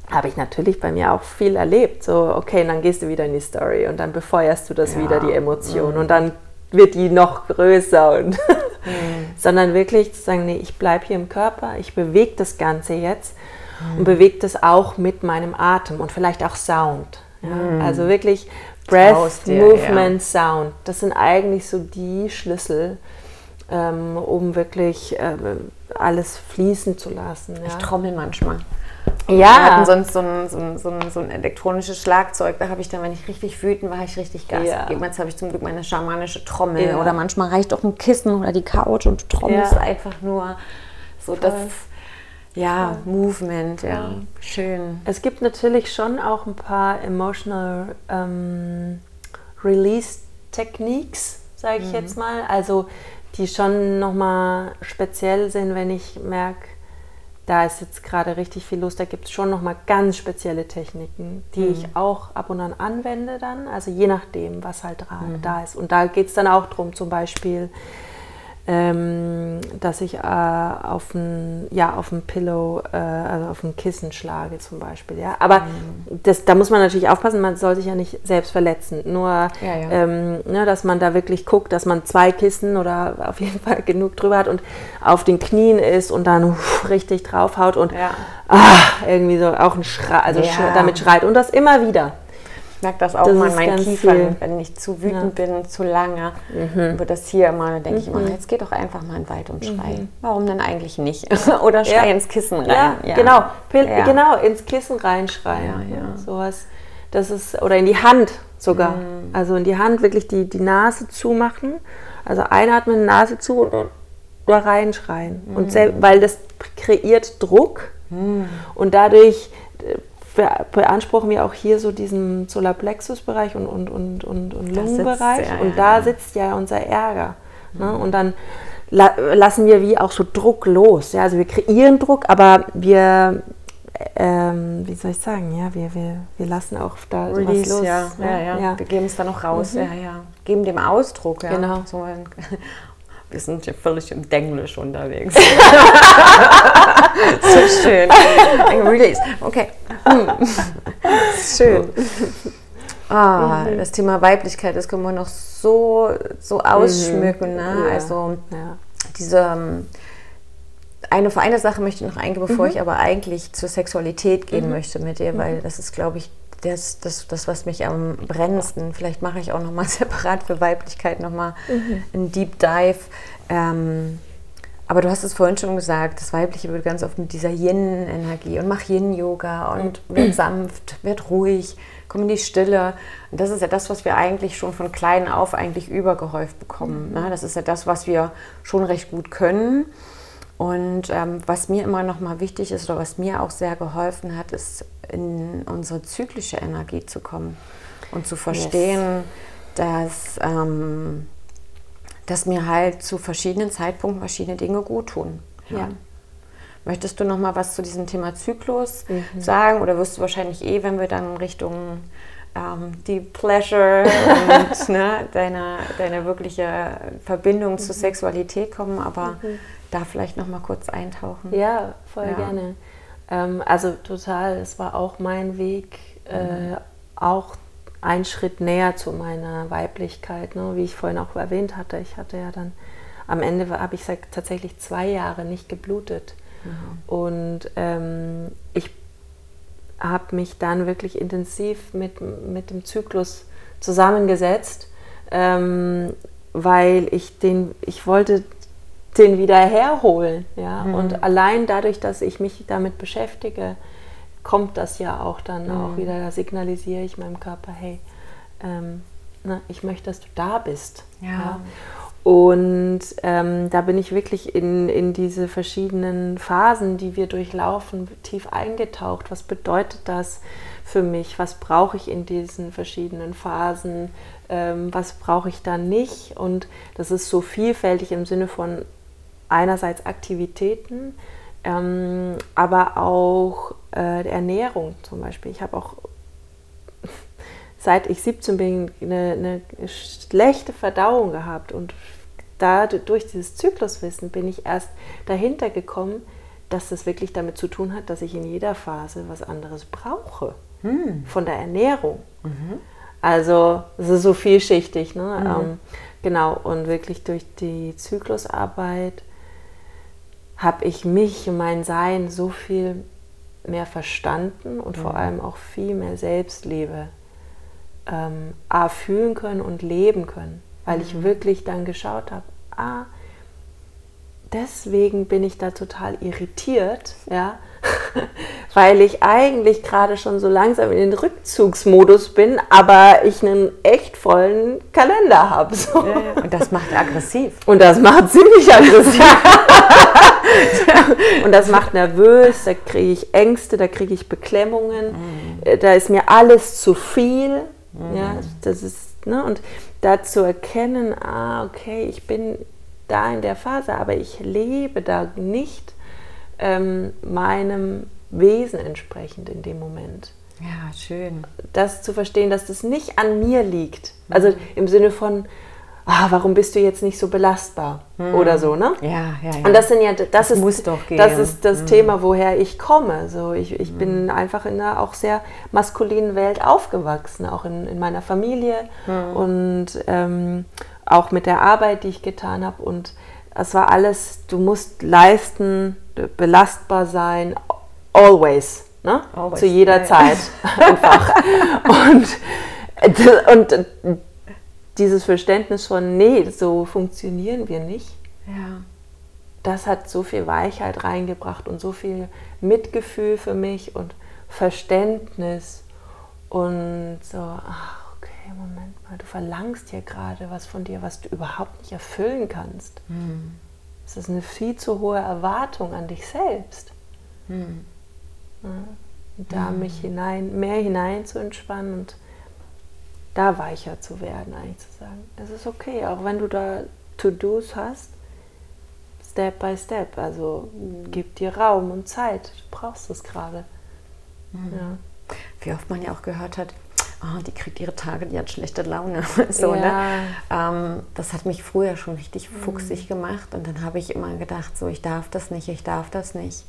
habe ich natürlich bei mir auch viel erlebt. So, okay, dann gehst du wieder in die Story und dann befeuerst du das ja. wieder, die Emotion. Mhm. Und dann wird die noch größer und [laughs] mhm. sondern wirklich zu sagen, nee, ich bleibe hier im Körper, ich bewege das Ganze jetzt und bewegt es auch mit meinem Atem und vielleicht auch Sound. Ja? Mhm. Also wirklich Breath, dir, Movement, ja. Sound. Das sind eigentlich so die Schlüssel, ähm, um wirklich äh, alles fließen zu lassen. Ja? Ich trommel manchmal. Ja. Wir hatten sonst so ein, so, ein, so, ein, so ein elektronisches Schlagzeug, da habe ich dann, wenn ich richtig wütend war, ich richtig Gas ja. gegeben. Jetzt habe ich zum Glück meine schamanische Trommel. Ja. Oder manchmal reicht auch ein Kissen oder die Couch und du trommelst ja. einfach nur. So, das, ja, Movement, ja, schön. Es gibt natürlich schon auch ein paar emotional ähm, Release Techniques, sage ich mhm. jetzt mal. Also die schon nochmal speziell sind, wenn ich merke, da ist jetzt gerade richtig viel los. Da gibt es schon nochmal ganz spezielle Techniken, die mhm. ich auch ab und an anwende dann. Also je nachdem, was halt mhm. da ist. Und da geht es dann auch darum, zum Beispiel ähm, dass ich äh, auf ein ja auf ein Pillow äh, also auf ein Kissen schlage zum Beispiel ja aber mhm. das da muss man natürlich aufpassen man soll sich ja nicht selbst verletzen nur ja, ja. Ähm, ne, dass man da wirklich guckt dass man zwei Kissen oder auf jeden Fall genug drüber hat und auf den Knien ist und dann uff, richtig draufhaut und ja. ah, irgendwie so auch ein Schrei also damit schreit und das immer wieder ich merke das auch das mal in meinen Kiefern, wenn ich zu wütend ja. bin, zu lange, mhm. wird das hier immer, dann denke mhm. ich immer, mhm. jetzt geh doch einfach mal in den Wald und schrei. Mhm. Warum denn eigentlich nicht? [laughs] Oder schrei ja. ins Kissen rein. Ja, genau, genau, ins Kissen reinschreien. Ja, ja. Sowas. Das ist, oder in die Hand sogar. Mhm. Also in die Hand wirklich die, die Nase zumachen. Also einatmen, Nase zu und, da reinschreien. Und mhm. weil das kreiert Druck und dadurch beanspruchen wir auch hier so diesen Solarplexus-Bereich und, und, und, und, und Lungenbereich. Ja, und da sitzt ja unser Ärger. Ne? Mhm. Und dann la lassen wir wie auch so Druck los. Ja? Also wir kreieren Druck, aber wir, ähm, wie soll ich sagen, ja, wir, wir, wir lassen auch da Release, was los. Ja, ja, ja. ja. Wir geben es dann noch raus. Mhm. Ja, ja. Geben dem Ausdruck. Ja. Genau. So ein, wir sind ja völlig im Denglisch unterwegs. [laughs] so schön. Release. Okay. Hm. Schön. Ah, mhm. das Thema Weiblichkeit, das können wir noch so, so ausschmücken. Ne? Ja. Also ja. diese ähm, eine, eine Sache möchte ich noch eingehen, bevor mhm. ich aber eigentlich zur Sexualität gehen mhm. möchte mit dir, weil mhm. das ist, glaube ich, das, das, das, was mich am brennendsten, vielleicht mache ich auch nochmal [laughs] separat für Weiblichkeit nochmal mhm. einen Deep Dive. Ähm, aber du hast es vorhin schon gesagt, das Weibliche wird ganz oft mit dieser Yin-Energie und mach Yin-Yoga und wird sanft, wird ruhig, komm in die Stille. Und das ist ja das, was wir eigentlich schon von klein auf eigentlich übergehäuft bekommen. Ne? Das ist ja das, was wir schon recht gut können. Und ähm, was mir immer noch mal wichtig ist oder was mir auch sehr geholfen hat, ist in unsere zyklische Energie zu kommen und zu verstehen, yes. dass ähm, dass mir halt zu verschiedenen Zeitpunkten verschiedene Dinge gut tun. Ja. ja. Möchtest du noch mal was zu diesem Thema Zyklus mhm. sagen oder wirst du wahrscheinlich eh, wenn wir dann Richtung ähm, Deep Pleasure und [laughs] ne, deine, deine wirkliche Verbindung mhm. zur Sexualität kommen, aber mhm. da vielleicht noch mal kurz eintauchen? Ja, voll ja. gerne. Ähm, also total, es war auch mein Weg, äh, auch ein Schritt näher zu meiner Weiblichkeit, ne? wie ich vorhin auch erwähnt hatte. Ich hatte ja dann am Ende habe ich tatsächlich zwei Jahre nicht geblutet. Mhm. Und ähm, ich habe mich dann wirklich intensiv mit, mit dem Zyklus zusammengesetzt, ähm, weil ich den, ich wollte den wieder herholen. Ja? Mhm. Und allein dadurch, dass ich mich damit beschäftige, kommt das ja auch dann mhm. auch wieder, da signalisiere ich meinem Körper, hey, ähm, na, ich möchte, dass du da bist. Ja. ja? Und ähm, da bin ich wirklich in, in diese verschiedenen Phasen, die wir durchlaufen, tief eingetaucht. Was bedeutet das für mich? Was brauche ich in diesen verschiedenen Phasen? Ähm, was brauche ich da nicht? Und das ist so vielfältig im Sinne von einerseits Aktivitäten, ähm, aber auch äh, Ernährung zum Beispiel. Ich habe auch [laughs] seit ich 17 bin eine, eine schlechte Verdauung gehabt und da durch dieses Zykluswissen bin ich erst dahinter gekommen, dass das wirklich damit zu tun hat, dass ich in jeder Phase was anderes brauche. Hm. Von der Ernährung. Mhm. Also es ist so vielschichtig. Ne? Mhm. Ähm, genau, und wirklich durch die Zyklusarbeit habe ich mich und mein Sein so viel mehr verstanden und mhm. vor allem auch viel mehr Selbstliebe ähm, A, fühlen können und leben können weil ich wirklich dann geschaut habe, ah, deswegen bin ich da total irritiert, ja, [laughs] weil ich eigentlich gerade schon so langsam in den Rückzugsmodus bin, aber ich einen echt vollen Kalender habe. So. Ja, ja. Und das macht aggressiv. Und das macht ziemlich aggressiv. [laughs] und das macht nervös, da kriege ich Ängste, da kriege ich Beklemmungen, mhm. da ist mir alles zu viel. Mhm. Ja, das ist, ne, und da zu erkennen, ah, okay, ich bin da in der Phase, aber ich lebe da nicht ähm, meinem Wesen entsprechend in dem Moment. Ja, schön. Das zu verstehen, dass das nicht an mir liegt. Also mhm. im Sinne von, ah, warum bist du jetzt nicht so belastbar hm. oder so, ne? Ja, ja, ja. Und das sind ja, das, das ist, muss doch gehen. das ist das hm. Thema, woher ich komme. So, ich, ich hm. bin einfach in einer auch sehr maskulinen Welt aufgewachsen, auch in, in meiner Familie hm. und ähm, auch mit der Arbeit, die ich getan habe. Und es war alles, du musst leisten, belastbar sein, always. Ne? Always. Zu jeder ja, Zeit [laughs] einfach. und, und dieses Verständnis von, nee, so funktionieren wir nicht. Ja. Das hat so viel Weichheit reingebracht und so viel Mitgefühl für mich und Verständnis und so, ach, Moment mal, du verlangst hier gerade was von dir, was du überhaupt nicht erfüllen kannst. Hm. Es ist eine viel zu hohe Erwartung an dich selbst. Hm. Ja, da hm. mich hinein, mehr hinein zu entspannen und da weicher zu werden, eigentlich zu sagen, es ist okay, auch wenn du da To-Dos hast, Step by Step, also mhm. gib dir Raum und Zeit, du brauchst es gerade. Mhm. Ja. Wie oft man ja auch gehört hat, oh, die kriegt ihre Tage, die hat schlechte Laune. [laughs] so, ne? ja. ne? Ähm, das hat mich früher schon richtig mhm. fuchsig gemacht und dann habe ich immer gedacht, so ich darf das nicht, ich darf das nicht.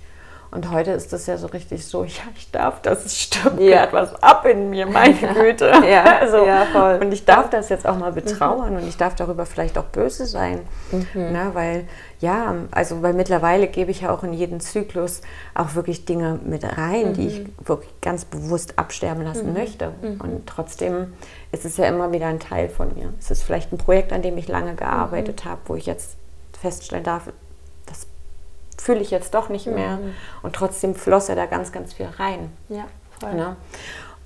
Und heute ist das ja so richtig so, [laughs] ja, ich darf das, es stimmt ja. was ab in mir, meine [laughs] Güte. ja, also, ja, voll. Und ich darf das jetzt auch mal betrauern mhm. und ich darf darüber vielleicht auch böse sein. Mhm. Na, weil, ja, also weil mittlerweile gebe ich ja auch in jeden Zyklus auch wirklich Dinge mit rein, mhm. die ich mhm. wirklich ganz bewusst absterben lassen mhm. möchte. Mhm. Und trotzdem ist es ja immer wieder ein Teil von mir. Es ist vielleicht ein Projekt, an dem ich lange gearbeitet habe, wo ich jetzt feststellen darf, fühle ich jetzt doch nicht mehr. Mhm. Und trotzdem floss er da ganz, ganz viel rein. Ja, voll. Ne?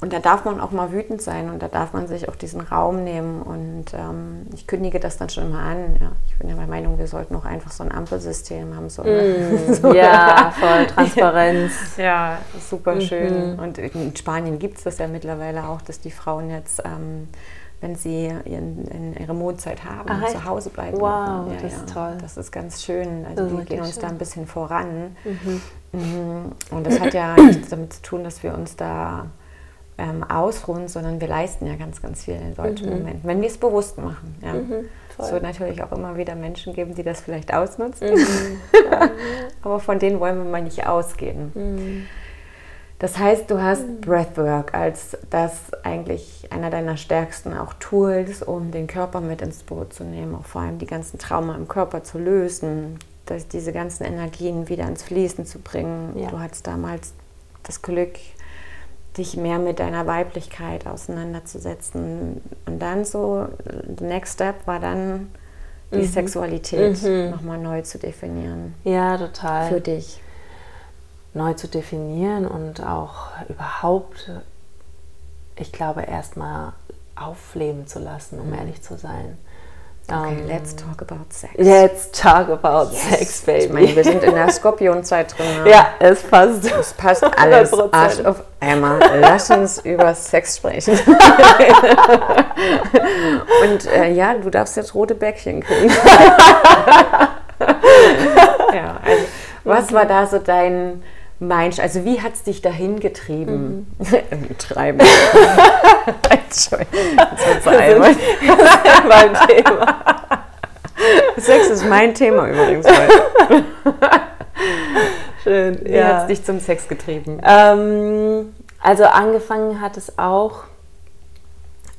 Und da darf man auch mal wütend sein und da darf man sich auch diesen Raum nehmen. Und ähm, ich kündige das dann schon immer an. Ja. Ich bin ja der Meinung, wir sollten auch einfach so ein Ampelsystem haben. So, mm, [laughs] so ja, voll Transparenz. [laughs] ja, super schön. Mhm. Und in Spanien gibt es das ja mittlerweile auch, dass die Frauen jetzt ähm, wenn sie ihren, in ihre Mondzeit haben Ach, zu Hause bleiben. Wow, ja, das ja. ist toll. Das ist ganz schön. Also wir gehen uns schön. da ein bisschen voran. Mhm. mhm. Und das hat ja [laughs] nichts damit zu tun, dass wir uns da ähm, ausruhen, sondern wir leisten ja ganz, ganz viel in solchen mhm. Momenten, wenn wir es bewusst machen. Ja. Mhm, es wird natürlich auch immer wieder Menschen geben, die das vielleicht ausnutzen, mhm. [laughs] aber von denen wollen wir mal nicht ausgehen. Mhm. Das heißt, du hast mhm. Breathwork als das eigentlich einer deiner stärksten auch Tools, um den Körper mit ins Boot zu nehmen, auch vor allem die ganzen Trauma im Körper zu lösen. diese ganzen Energien wieder ins Fließen zu bringen. Ja. Du hattest damals das Glück, dich mehr mit deiner Weiblichkeit auseinanderzusetzen. Und dann so, the next step war dann die mhm. Sexualität mhm. nochmal neu zu definieren. Ja, total. Für dich. Neu zu definieren und auch überhaupt, ich glaube, erstmal aufleben zu lassen, um mhm. ehrlich zu sein. Okay, um, let's talk about sex. Let's talk about yes. sex, baby. Ich meine, wir sind in der Skorpionzeit drin. Ne? Ja, es passt. Es passt [laughs] alles. Arsch auf einmal. Lass uns über Sex sprechen. [laughs] Und äh, ja, du darfst jetzt rote Bäckchen kriegen. [laughs] ja, also, was war da so dein meinst. Also wie hat es dich dahin getrieben? Mhm. [laughs] Treiben. [laughs] Entschuldigung. Das war mein Thema. Sex ist mein Thema übrigens heute. Schön. Wie ja. hat es dich zum Sex getrieben? Ähm, also angefangen hat es auch,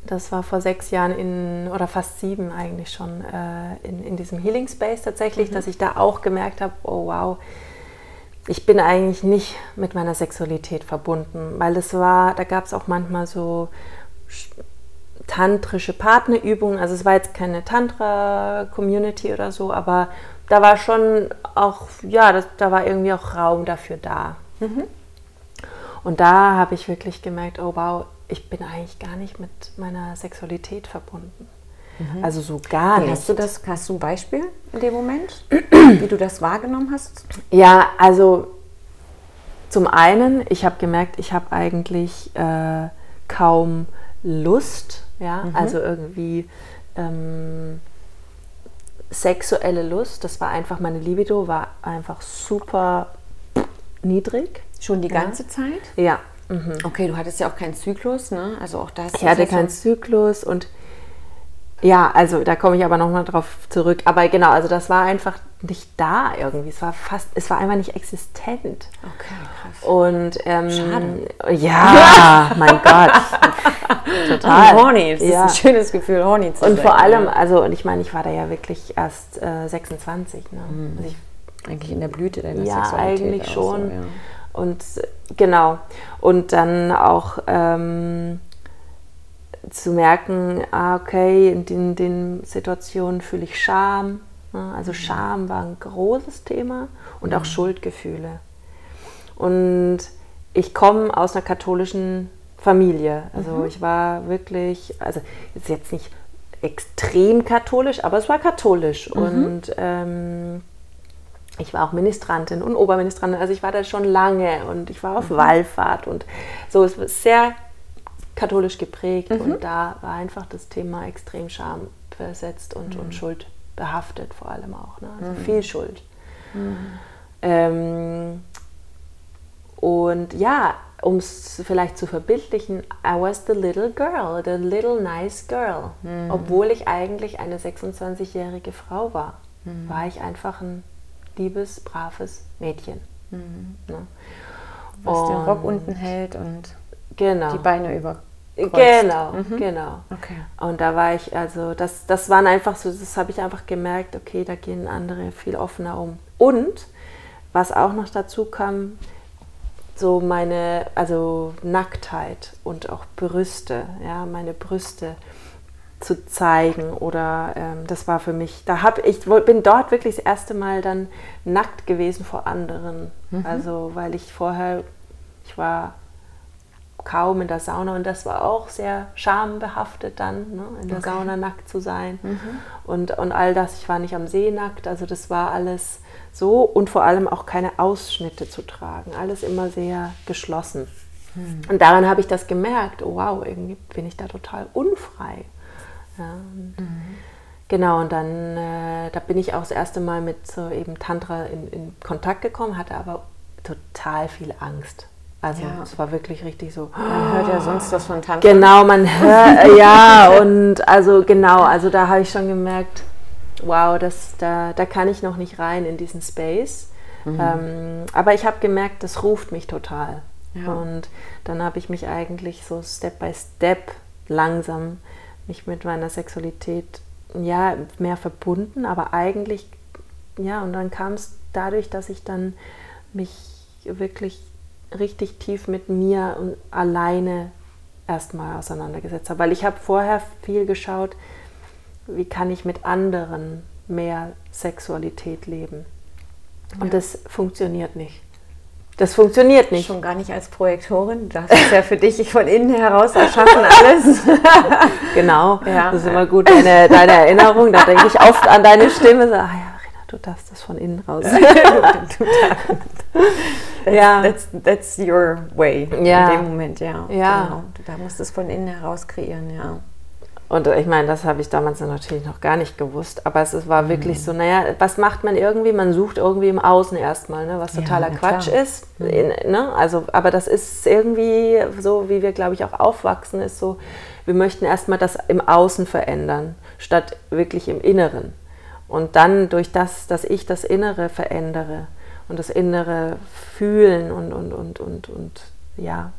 das war vor sechs Jahren in, oder fast sieben eigentlich schon, äh, in, in diesem Healing Space tatsächlich, mhm. dass ich da auch gemerkt habe, oh wow, ich bin eigentlich nicht mit meiner Sexualität verbunden, weil es war, da gab es auch manchmal so tantrische Partnerübungen. Also es war jetzt keine Tantra-Community oder so, aber da war schon auch, ja, das, da war irgendwie auch Raum dafür da. Mhm. Und da habe ich wirklich gemerkt, oh wow, ich bin eigentlich gar nicht mit meiner Sexualität verbunden. Mhm. Also so gar nicht. Hast du das, hast du ein Beispiel in dem Moment, [clears throat] wie du das wahrgenommen hast? Ja, also zum einen, ich habe gemerkt, ich habe eigentlich äh, kaum Lust, ja, mhm. also irgendwie ähm, sexuelle Lust, das war einfach, meine Libido war einfach super niedrig. Schon die ganze ja. Zeit? Ja. Mhm. Okay, du hattest ja auch keinen Zyklus, ne? Also auch das. Ich hatte keinen Zyklus und ja, also da komme ich aber nochmal drauf zurück. Aber genau, also das war einfach nicht da irgendwie. Es war fast, es war einfach nicht existent. Okay, krass. Und ähm, Schade. Ja, [laughs] mein Gott. Total. Horny, das ja. ist ein schönes Gefühl, horny zu Und sein, vor allem, also, und ich meine, ich war da ja wirklich erst äh, 26. Ne? Mhm. Also ich, eigentlich in der Blüte deiner ja, Sexualität. Ja, eigentlich schon. So, ja. Und genau. Und dann auch ähm, zu merken, ah, okay, in den, den Situationen fühle ich Scham. Also mhm. Scham war ein großes Thema und auch mhm. Schuldgefühle. Und ich komme aus einer katholischen Familie. Also mhm. ich war wirklich, also ist jetzt nicht extrem katholisch, aber es war katholisch. Mhm. Und ähm, ich war auch Ministrantin und Oberministrantin. Also ich war da schon lange und ich war auf mhm. Wallfahrt und so. Es war sehr katholisch geprägt mhm. und da war einfach das Thema extrem Scham versetzt und, mhm. und Schuld behaftet vor allem auch. Ne? Also mhm. viel Schuld. Mhm. Ähm, und ja, um es vielleicht zu verbildlichen, I was the little girl, the little nice girl. Mhm. Obwohl ich eigentlich eine 26-jährige Frau war, mhm. war ich einfach ein liebes, braves Mädchen. Ne? Was und den Rock unten hält und Genau. Die Beine über. Genau, mhm. genau. Okay. Und da war ich, also das, das waren einfach so, das habe ich einfach gemerkt, okay, da gehen andere viel offener um. Und was auch noch dazu kam, so meine, also Nacktheit und auch Brüste, ja, meine Brüste zu zeigen oder ähm, das war für mich, da habe ich bin dort wirklich das erste Mal dann nackt gewesen vor anderen, mhm. also weil ich vorher, ich war kaum in der Sauna und das war auch sehr schambehaftet dann, ne, in der okay. Sauna nackt zu sein mhm. und, und all das. Ich war nicht am See nackt, also das war alles so und vor allem auch keine Ausschnitte zu tragen, alles immer sehr geschlossen. Mhm. Und daran habe ich das gemerkt, oh wow, irgendwie bin ich da total unfrei. Ja, und mhm. Genau, und dann äh, da bin ich auch das erste Mal mit so eben Tantra in, in Kontakt gekommen, hatte aber total viel Angst also ja. es war wirklich richtig so. Man hört ja sonst was von Tantra. Genau, man hört, [laughs] ja, und also genau, also da habe ich schon gemerkt, wow, das, da, da kann ich noch nicht rein in diesen Space. Mhm. Ähm, aber ich habe gemerkt, das ruft mich total. Ja. Und dann habe ich mich eigentlich so Step by Step langsam mich mit meiner Sexualität ja mehr verbunden, aber eigentlich ja, und dann kam es dadurch, dass ich dann mich wirklich richtig tief mit mir und alleine erstmal auseinandergesetzt habe. Weil ich habe vorher viel geschaut, wie kann ich mit anderen mehr Sexualität leben. Und ja. das funktioniert nicht. Das funktioniert nicht. Schon gar nicht als Projektorin. Das ist ja für dich von innen heraus erschaffen alles. [laughs] genau. Ja. Das ist immer gut, deine, deine Erinnerung. Da denke ich oft an deine Stimme. So, ah ja, du darfst das von innen raus. [laughs] that's, ja. That's, that's your way ja. in dem Moment, ja. ja. Genau. Da musst du es von innen heraus kreieren, ja. Und ich meine, das habe ich damals natürlich noch gar nicht gewusst, aber es war wirklich mhm. so, naja, was macht man irgendwie? Man sucht irgendwie im Außen erstmal, ne, was totaler ja, Quatsch klar. ist. Mhm. Ne? also, aber das ist irgendwie so, wie wir, glaube ich, auch aufwachsen, ist so, wir möchten erstmal das im Außen verändern, statt wirklich im Inneren. Und dann durch das, dass ich das Innere verändere und das Innere fühlen und, und, und, und, und ja,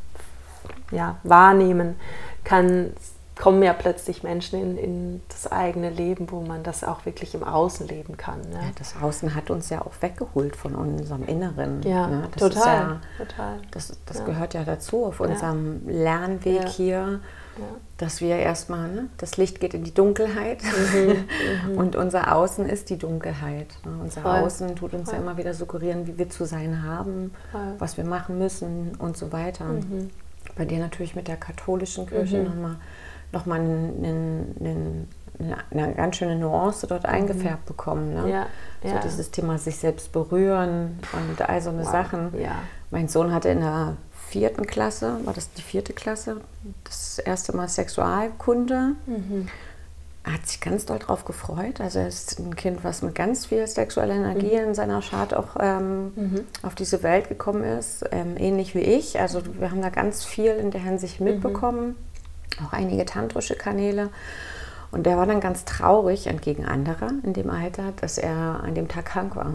ja, wahrnehmen, kann, kommen ja plötzlich Menschen in, in das eigene Leben, wo man das auch wirklich im Außen leben kann. Ne? Ja, das Außen hat uns ja auch weggeholt von unserem Inneren. Ja, ne? total. Ja, total. Das, das ja. gehört ja dazu auf unserem Lernweg hier dass wir erstmal, ne, das Licht geht in die Dunkelheit mhm, mhm. [laughs] und unser Außen ist die Dunkelheit. Ne? Unser Voll. Außen tut uns Voll. ja immer wieder suggerieren, wie wir zu sein haben, Voll. was wir machen müssen und so weiter. Mhm. Bei dir natürlich mit der katholischen Kirche mhm. nochmal noch mal eine, eine, eine, ganz schöne Nuance dort mhm. eingefärbt bekommen. Ne? Ja, so ja. dieses Thema sich selbst berühren und all so eine wow. Sachen. Ja. Mein Sohn hatte in der vierten Klasse, war das die vierte Klasse, das erste Mal Sexualkunde. Mhm. Er hat sich ganz doll darauf gefreut. Also er ist ein Kind, was mit ganz viel sexueller Energie mhm. in seiner Schart auch ähm, mhm. auf diese Welt gekommen ist, ähm, ähnlich wie ich. Also wir haben da ganz viel in der Hinsicht mhm. mitbekommen, auch einige tantrische Kanäle. Und der war dann ganz traurig entgegen anderer in dem Alter, dass er an dem Tag krank war.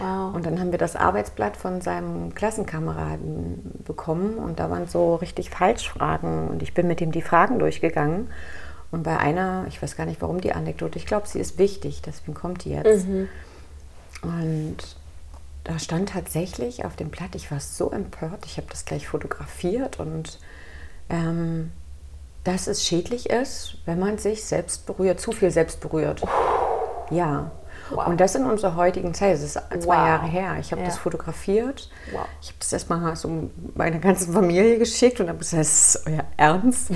Wow. Und dann haben wir das Arbeitsblatt von seinem Klassenkameraden bekommen und da waren so richtig Falschfragen und ich bin mit ihm die Fragen durchgegangen. Und bei einer, ich weiß gar nicht warum die Anekdote, ich glaube, sie ist wichtig, deswegen kommt die jetzt. Mhm. Und da stand tatsächlich auf dem Blatt, ich war so empört, ich habe das gleich fotografiert und ähm, dass es schädlich ist, wenn man sich selbst berührt, zu viel selbst berührt. Ja. Wow. Und das in unserer heutigen Zeit, das ist zwei wow. Jahre her. Ich habe ja. das fotografiert. Wow. Ich habe das erstmal so meiner ganzen Familie geschickt und habe gesagt, das ist euer Ernst.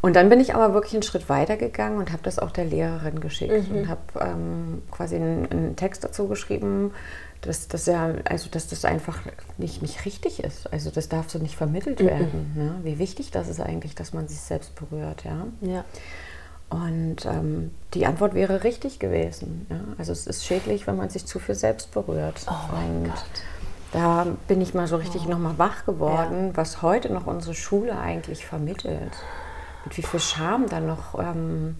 Und dann bin ich aber wirklich einen Schritt weiter gegangen und habe das auch der Lehrerin geschickt mhm. und habe ähm, quasi einen, einen, Text dazu geschrieben, dass, dass, er, also, dass das einfach nicht, nicht richtig ist. Also das darf so nicht vermittelt mhm. werden. Ne? Wie wichtig das ist eigentlich, dass man sich selbst berührt. Ja. ja. Und ähm, die Antwort wäre richtig gewesen. Ja? Also es ist schädlich, wenn man sich zu viel selbst berührt. Oh mein Und Gott. Da bin ich mal so richtig oh. nochmal wach geworden, ja. was heute noch unsere Schule eigentlich vermittelt. Mit wie viel Scham da noch ähm,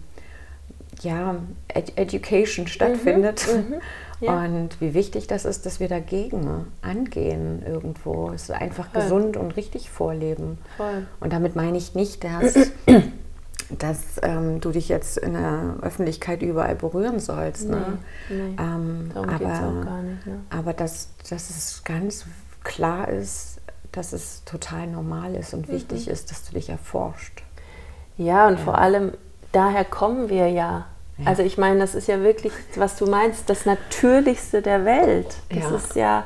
ja, Ed Education stattfindet. Mhm. Mhm. [laughs] Ja. Und wie wichtig das ist, dass wir dagegen angehen irgendwo. Es ist einfach gesund und richtig vorleben. Voll. Und damit meine ich nicht, dass [clears throat] [coughs] dass ähm, du dich jetzt in der Öffentlichkeit überall berühren sollst. Ne? Nee, nee. Ähm, aber, nicht, ne? aber dass, dass es ganz klar ist, dass es total normal ist und mhm. wichtig ist, dass du dich erforscht. Ja, und ja. vor allem daher kommen wir ja. ja. Also ich meine, das ist ja wirklich, was du meinst, das Natürlichste der Welt. Das ja. ist ja,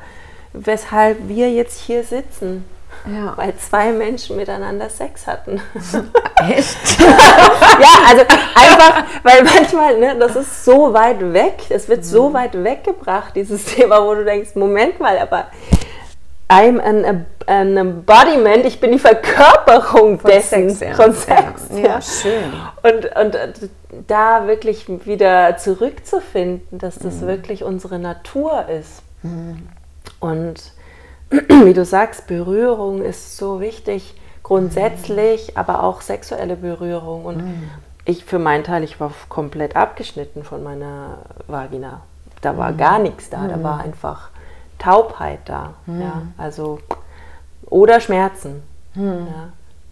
weshalb wir jetzt hier sitzen. Ja. Weil zwei Menschen miteinander Sex hatten. [laughs] Echt? [laughs] ja, also einfach, weil manchmal, ne, das ist so weit weg, es wird mhm. so weit weggebracht, dieses [laughs] Thema, wo du denkst, Moment mal, aber I'm an, an embodiment, ich bin die Verkörperung von dessen, Sex, ja. von Sex. Ja, ja. schön. Und, und äh, da wirklich wieder zurückzufinden, dass das mhm. wirklich unsere Natur ist. Mhm. Und wie du sagst, Berührung ist so wichtig, grundsätzlich, mhm. aber auch sexuelle Berührung. Und mhm. ich für meinen Teil, ich war komplett abgeschnitten von meiner Vagina. Da war mhm. gar nichts da, da war einfach Taubheit da. Ja, also, oder Schmerzen. Ja.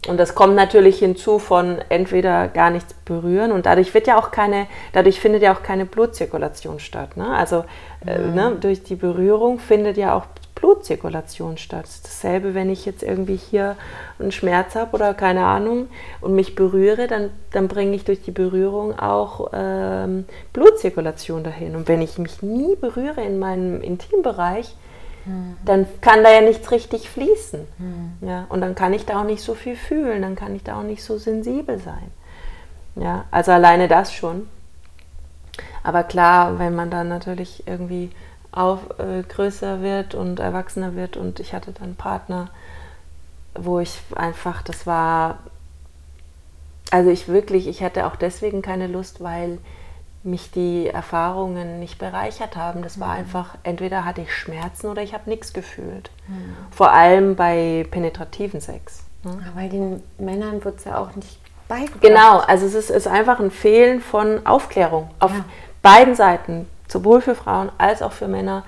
und das kommt natürlich hinzu von entweder gar nichts berühren und dadurch wird ja auch keine, dadurch findet ja auch keine Blutzirkulation statt. Ne? Also äh, mhm. ne, durch die Berührung findet ja auch Blutzirkulation statt. Dasselbe, wenn ich jetzt irgendwie hier einen Schmerz habe oder keine Ahnung und mich berühre, dann, dann bringe ich durch die Berührung auch ähm, Blutzirkulation dahin. Und wenn ich mich nie berühre in meinem Intimbereich, hm. dann kann da ja nichts richtig fließen. Hm. Ja, und dann kann ich da auch nicht so viel fühlen, dann kann ich da auch nicht so sensibel sein. Ja, also alleine das schon. Aber klar, wenn man dann natürlich irgendwie auf, äh, größer wird und erwachsener wird und ich hatte dann einen Partner, wo ich einfach, das war, also ich wirklich, ich hatte auch deswegen keine Lust, weil mich die Erfahrungen nicht bereichert haben. Das war mhm. einfach, entweder hatte ich Schmerzen oder ich habe nichts gefühlt. Mhm. Vor allem bei penetrativen Sex. Ne? weil den Männern wird es ja auch nicht beigebracht. Genau, also es ist, ist, einfach ein Fehlen von Aufklärung auf ja. beiden Seiten, sowohl für Frauen als auch für Männer.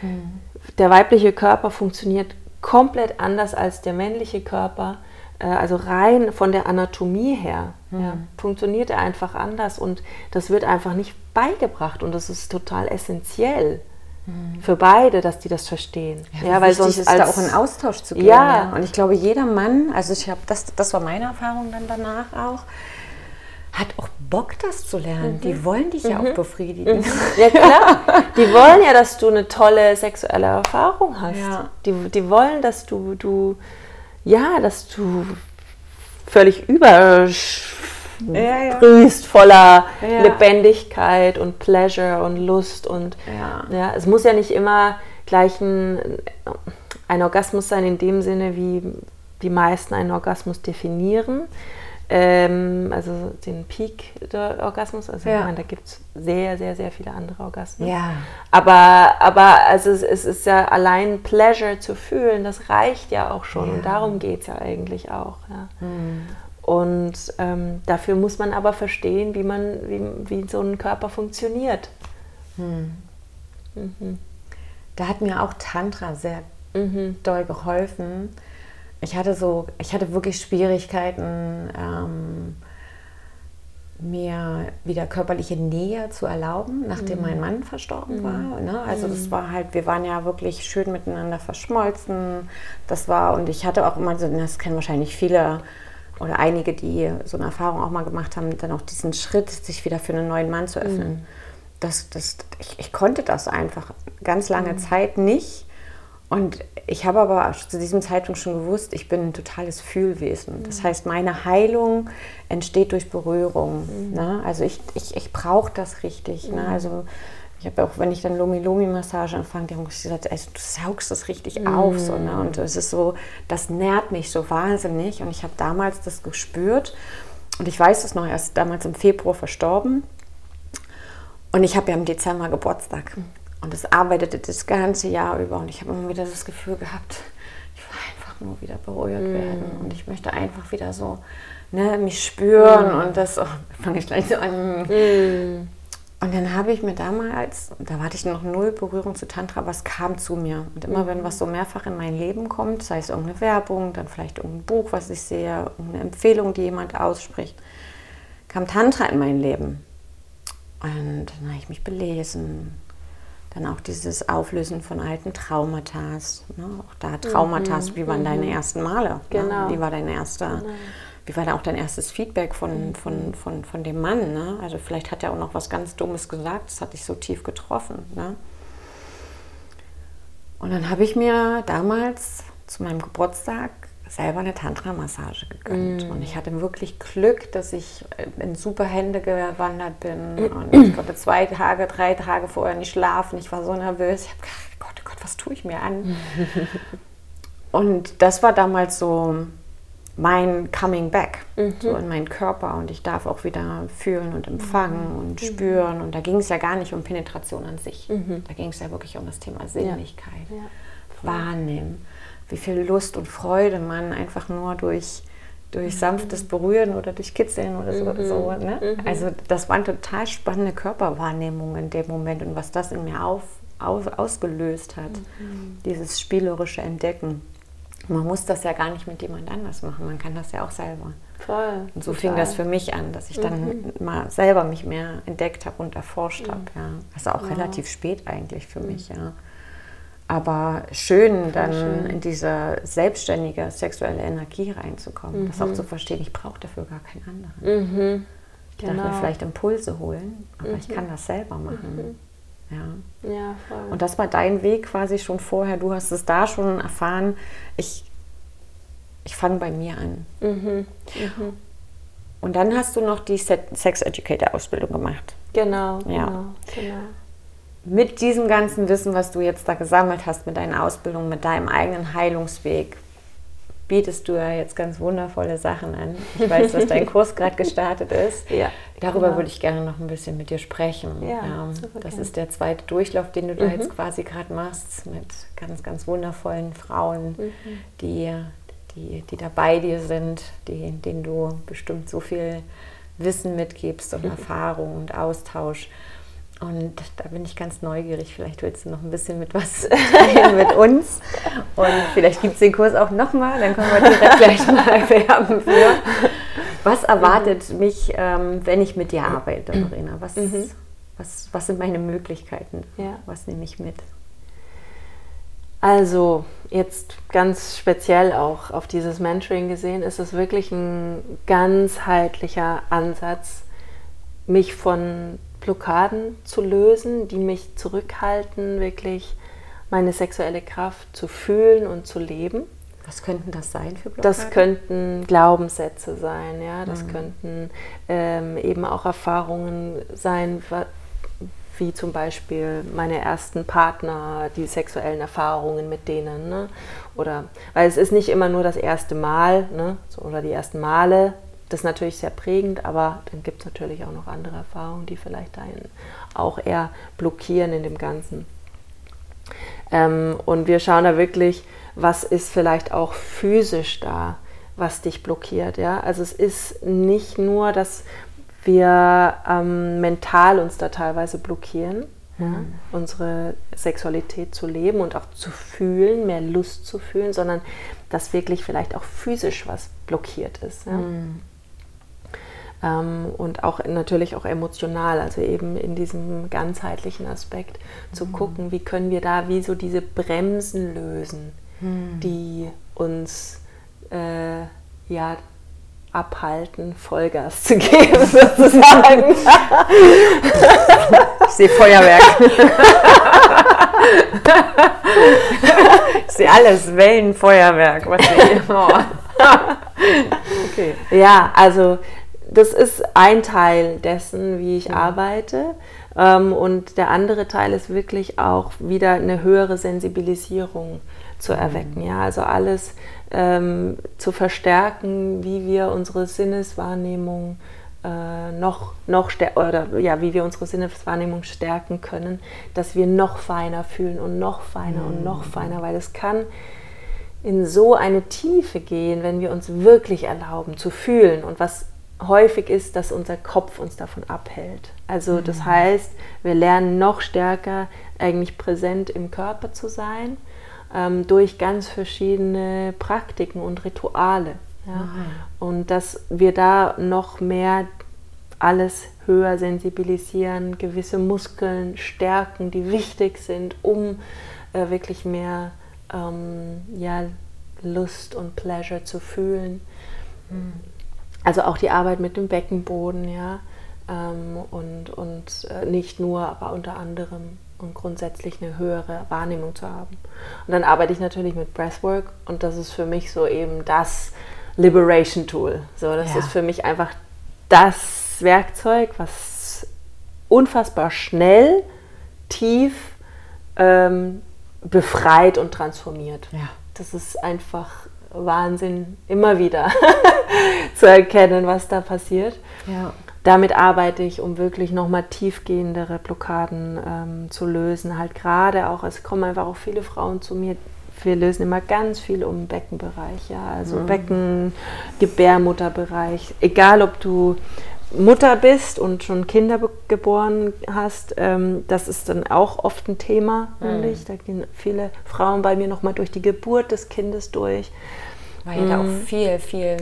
Mhm. Der weibliche Körper funktioniert komplett anders als der männliche Körper. Äh, also rein von der Anatomie her mhm. ja, funktioniert er einfach anders und das wird einfach nicht beigebracht und das ist total essentiell mhm. für beide, dass die das verstehen. Ja, ja weil sonst ist da auch in Austausch zu gehen. Ja. ja. Und ich glaube, jeder Mann, also ich habe das, das war meine Erfahrung dann danach auch, hat auch Bock, das zu lernen. Mhm. Die wollen dich ja auch mhm. befriedigen. Mhm. Ja, klar. Die wollen ja, dass du eine tolle sexuelle Erfahrung hast. Ja. Die, die wollen, dass du, du ja, dass du völlig übersprühst ja, ja. voller. Lebendigkeit und Pleasure und Lust und ja. es muss ja nicht immer gleich ein, ein Orgasmus sein in dem Sinne, wie die meisten einen Orgasmus definieren, ähm, also den Peak der Orgasmus. Also ja. ich meine, da gibt es sehr, sehr, sehr viele andere Orgasmen. Ja. Aber, aber also es, es, ist ja allein Pleasure zu fühlen, das reicht ja auch schon. Ja. Und darum geht es ja eigentlich auch. Mhm. Und ähm, dafür muss man aber verstehen, wie, man, wie, wie so ein Körper funktioniert. Mhm. Mhm. Da hat mir auch Tantra sehr mhm. doll geholfen ich hatte so, ich hatte wirklich Schwierigkeiten, ähm, mir wieder körperliche Nähe zu erlauben, nachdem mhm. mein Mann verstorben mhm. war. Ne? Also das mhm. war halt, wir waren ja wirklich schön miteinander verschmolzen. Das war, und ich hatte auch immer so, das kennen wahrscheinlich viele oder einige, die so eine Erfahrung auch mal gemacht haben, dann auch diesen Schritt, sich wieder für einen neuen Mann zu öffnen. Mhm. Das, das, ich, ich, konnte das einfach ganz lange mhm. Zeit nicht. Und ich habe aber zu diesem Zeitpunkt schon gewusst, ich bin ein totales Fühlwesen. Das mhm. heißt, meine Heilung entsteht durch Berührung. Mhm. Ne? Also ich, ich, ich brauche das richtig. Ne? Mhm. Ne? Also ich habe auch, wenn ich dann Lomi-Lomi-Massage anfange, die haben gesagt, also, du saugst das richtig mhm. auf. So, ne? Und es ist so, das nährt mich so wahnsinnig. Und ich habe damals das gespürt. Und ich weiß es noch, er ist damals im Februar verstorben. Und ich habe ja im Dezember Geburtstag. Und es arbeitete das ganze Jahr über und ich habe immer wieder das Gefühl gehabt, ich will einfach nur wieder berührt mm. werden und ich möchte einfach wieder so ne, mich spüren mm. und das oh, [laughs] fange ich gleich so an. Mm. Und dann habe ich mir damals, da hatte ich noch null Berührung zu Tantra, es kam zu mir. Und immer wenn was so mehrfach in mein Leben kommt, sei es irgendeine Werbung, dann vielleicht irgendein Buch, was ich sehe, irgendeine Empfehlung, die jemand ausspricht, kam Tantra in mein Leben. Und dann habe ich mich belesen, dann auch dieses Auflösen von alten Traumata. Ne? Auch da Traumata, mhm. wie waren mhm. deine ersten Male? Ne? Genau. Ne? Wie war dein erster, genau. wie war da auch dein erstes Feedback von, mhm. von, von, von dem Mann? Ne? Also vielleicht hat er auch noch was ganz Dummes gesagt, das hat dich so tief getroffen. Ne? Und dann habe ich mir damals zu meinem Geburtstag selber eine Tantra-Massage gegönnt. Mm. Und ich hatte wirklich Glück, dass ich in super Hände gewandert bin. [clears throat] Und ich konnte zwei Tage, drei Tage vorher nicht schlafen. Ich war so nervös. Ich habe gedacht, Gott, oh Gott, was tue ich mir an? [laughs] und das war damals so mein Coming Back, mhm. so in meinen Körper. Und ich darf auch wieder fühlen und empfangen mhm. und mhm. spüren. Und da ging es ja gar nicht um Penetration an sich. Mhm. Da ging es ja wirklich um das Thema Sinnlichkeit, ja. Ja. Wahrnehmen wie viel Lust und Freude man einfach nur durch, durch sanftes Berühren oder durch Kitzeln oder so. Mhm. so ne? mhm. Also das waren total spannende Körperwahrnehmungen in dem Moment und was das in mir auf, auf ausgelöst hat, mhm. dieses spielerische Entdecken. Man muss das ja gar nicht mit jemand anders machen, man kann das ja auch selber. Voll. Und so total. fing das für mich an, dass ich dann mhm. mal selber mich mehr entdeckt habe und erforscht mhm. habe. Ja. Ist auch ja. relativ spät eigentlich für mich, mhm. ja. Aber schön, dann schön. in diese selbstständige sexuelle Energie reinzukommen. Mhm. Das auch mhm. zu verstehen, ich brauche dafür gar keinen anderen. Mhm. Ich genau. darf mir genau. vielleicht Impulse holen, aber ich kann das selber machen. Ja. ja voll. Und das war dein Weg quasi schon vorher. Du hast es da schon erfahren. Ich ich fange bei mir an. Mhm. Mhm. Und dann hast du noch die Sex Educator Ausbildung gemacht. Genau, ja. genau, genau. Mit diesem ganzen Wissen, was du jetzt da gesammelt hast, mit deiner Ausbildung, mit deinem eigenen Heilungsweg, bietest du ja jetzt ganz wundervolle Sachen an. Ich weiß, dass dein Kurs [laughs] gerade gestartet ist. Ja, Darüber genau. würde ich gerne noch ein bisschen mit dir sprechen. Ja, ja das ist der zweite Durchlauf, den du da mhm. jetzt quasi gerade machst, mit ganz, ganz wundervollen Frauen, mhm. die die, die da bei dir sind, die, denen du bestimmt so viel Wissen mitgibst und mhm. [laughs] Erfahrung und Austausch. Und da bin ich ganz neugierig. Vielleicht willst du noch ein bisschen mit was [laughs] teilen mit uns. Und vielleicht gibt es den Kurs auch nochmal. Dann können wir direkt gleich mal [laughs] werben für. Was erwartet mhm. mich, ähm, wenn ich mit dir arbeite, Marina? Was, mhm. was, was sind meine Möglichkeiten? Ja. Was nehme ich mit? Also jetzt ganz speziell auch auf dieses Mentoring gesehen, ist es wirklich ein ganzheitlicher Ansatz, mich von Blockaden zu lösen, die mich zurückhalten, wirklich meine sexuelle Kraft zu fühlen und zu leben. Was könnten das sein für Blockaden? Das könnten Glaubenssätze sein, ja. Das mhm. könnten ähm, eben auch Erfahrungen sein, wie zum Beispiel meine ersten Partner, die sexuellen Erfahrungen mit denen. Ne? Oder, weil es ist nicht immer nur das erste Mal ne? oder die ersten Male, das ist natürlich sehr prägend, aber dann gibt es natürlich auch noch andere Erfahrungen, die vielleicht einen auch eher blockieren in dem Ganzen. Ähm, und wir schauen da wirklich, was ist vielleicht auch physisch da, was dich blockiert. Ja? Also es ist nicht nur, dass wir ähm, mental uns da teilweise blockieren, mhm. ja, unsere Sexualität zu leben und auch zu fühlen, mehr Lust zu fühlen, sondern dass wirklich vielleicht auch physisch was blockiert ist. Ja. Mhm. Ähm, und auch natürlich auch emotional, also eben in diesem ganzheitlichen Aspekt zu mhm. gucken, wie können wir da wie so diese Bremsen lösen, mhm. die uns äh, ja abhalten, Vollgas zu [laughs] geben, sozusagen. ich sehe Feuerwerk. ich sehe alles, Wellenfeuerwerk, was wir hier [laughs] okay. Ja, also das ist ein Teil dessen, wie ich ja. arbeite. Ähm, und der andere Teil ist wirklich auch wieder eine höhere Sensibilisierung zu erwecken. Mhm. Ja, also alles ähm, zu verstärken, wie wir unsere Sinneswahrnehmung äh, noch, noch oder ja, wie wir unsere Sinneswahrnehmung stärken können, dass wir noch feiner fühlen und noch feiner mhm. und noch feiner, weil es kann in so eine Tiefe gehen, wenn wir uns wirklich erlauben zu fühlen und was häufig ist, dass unser Kopf uns davon abhält. Also das mhm. heißt, wir lernen noch stärker eigentlich präsent im Körper zu sein ähm, durch ganz verschiedene Praktiken und Rituale. Ja? Und dass wir da noch mehr alles höher sensibilisieren, gewisse Muskeln stärken, die wichtig sind, um äh, wirklich mehr ähm, ja, Lust und Pleasure zu fühlen. Mhm. Also auch die Arbeit mit dem Beckenboden, ja, ähm, und, und äh, nicht nur, aber unter anderem und grundsätzlich eine höhere Wahrnehmung zu haben. Und dann arbeite ich natürlich mit Breathwork und das ist für mich so eben das Liberation Tool. So, das ja. ist für mich einfach das Werkzeug, was unfassbar schnell, tief ähm, befreit und transformiert. Ja. Das ist einfach Wahnsinn, immer wieder [laughs] zu erkennen, was da passiert. Ja damit arbeite ich, um wirklich nochmal tiefgehendere Blockaden ähm, zu lösen. Halt gerade auch, es kommen einfach auch viele Frauen zu mir, wir lösen immer ganz viel um Beckenbereich, ja, also mhm. Becken, Gebärmutterbereich, egal ob du Mutter bist und schon Kinder geboren hast, ähm, das ist dann auch oft ein Thema, nämlich. Mhm. Da gehen viele Frauen bei mir nochmal durch die Geburt des Kindes durch. Weil ja mm. da auch mhm. viel, viel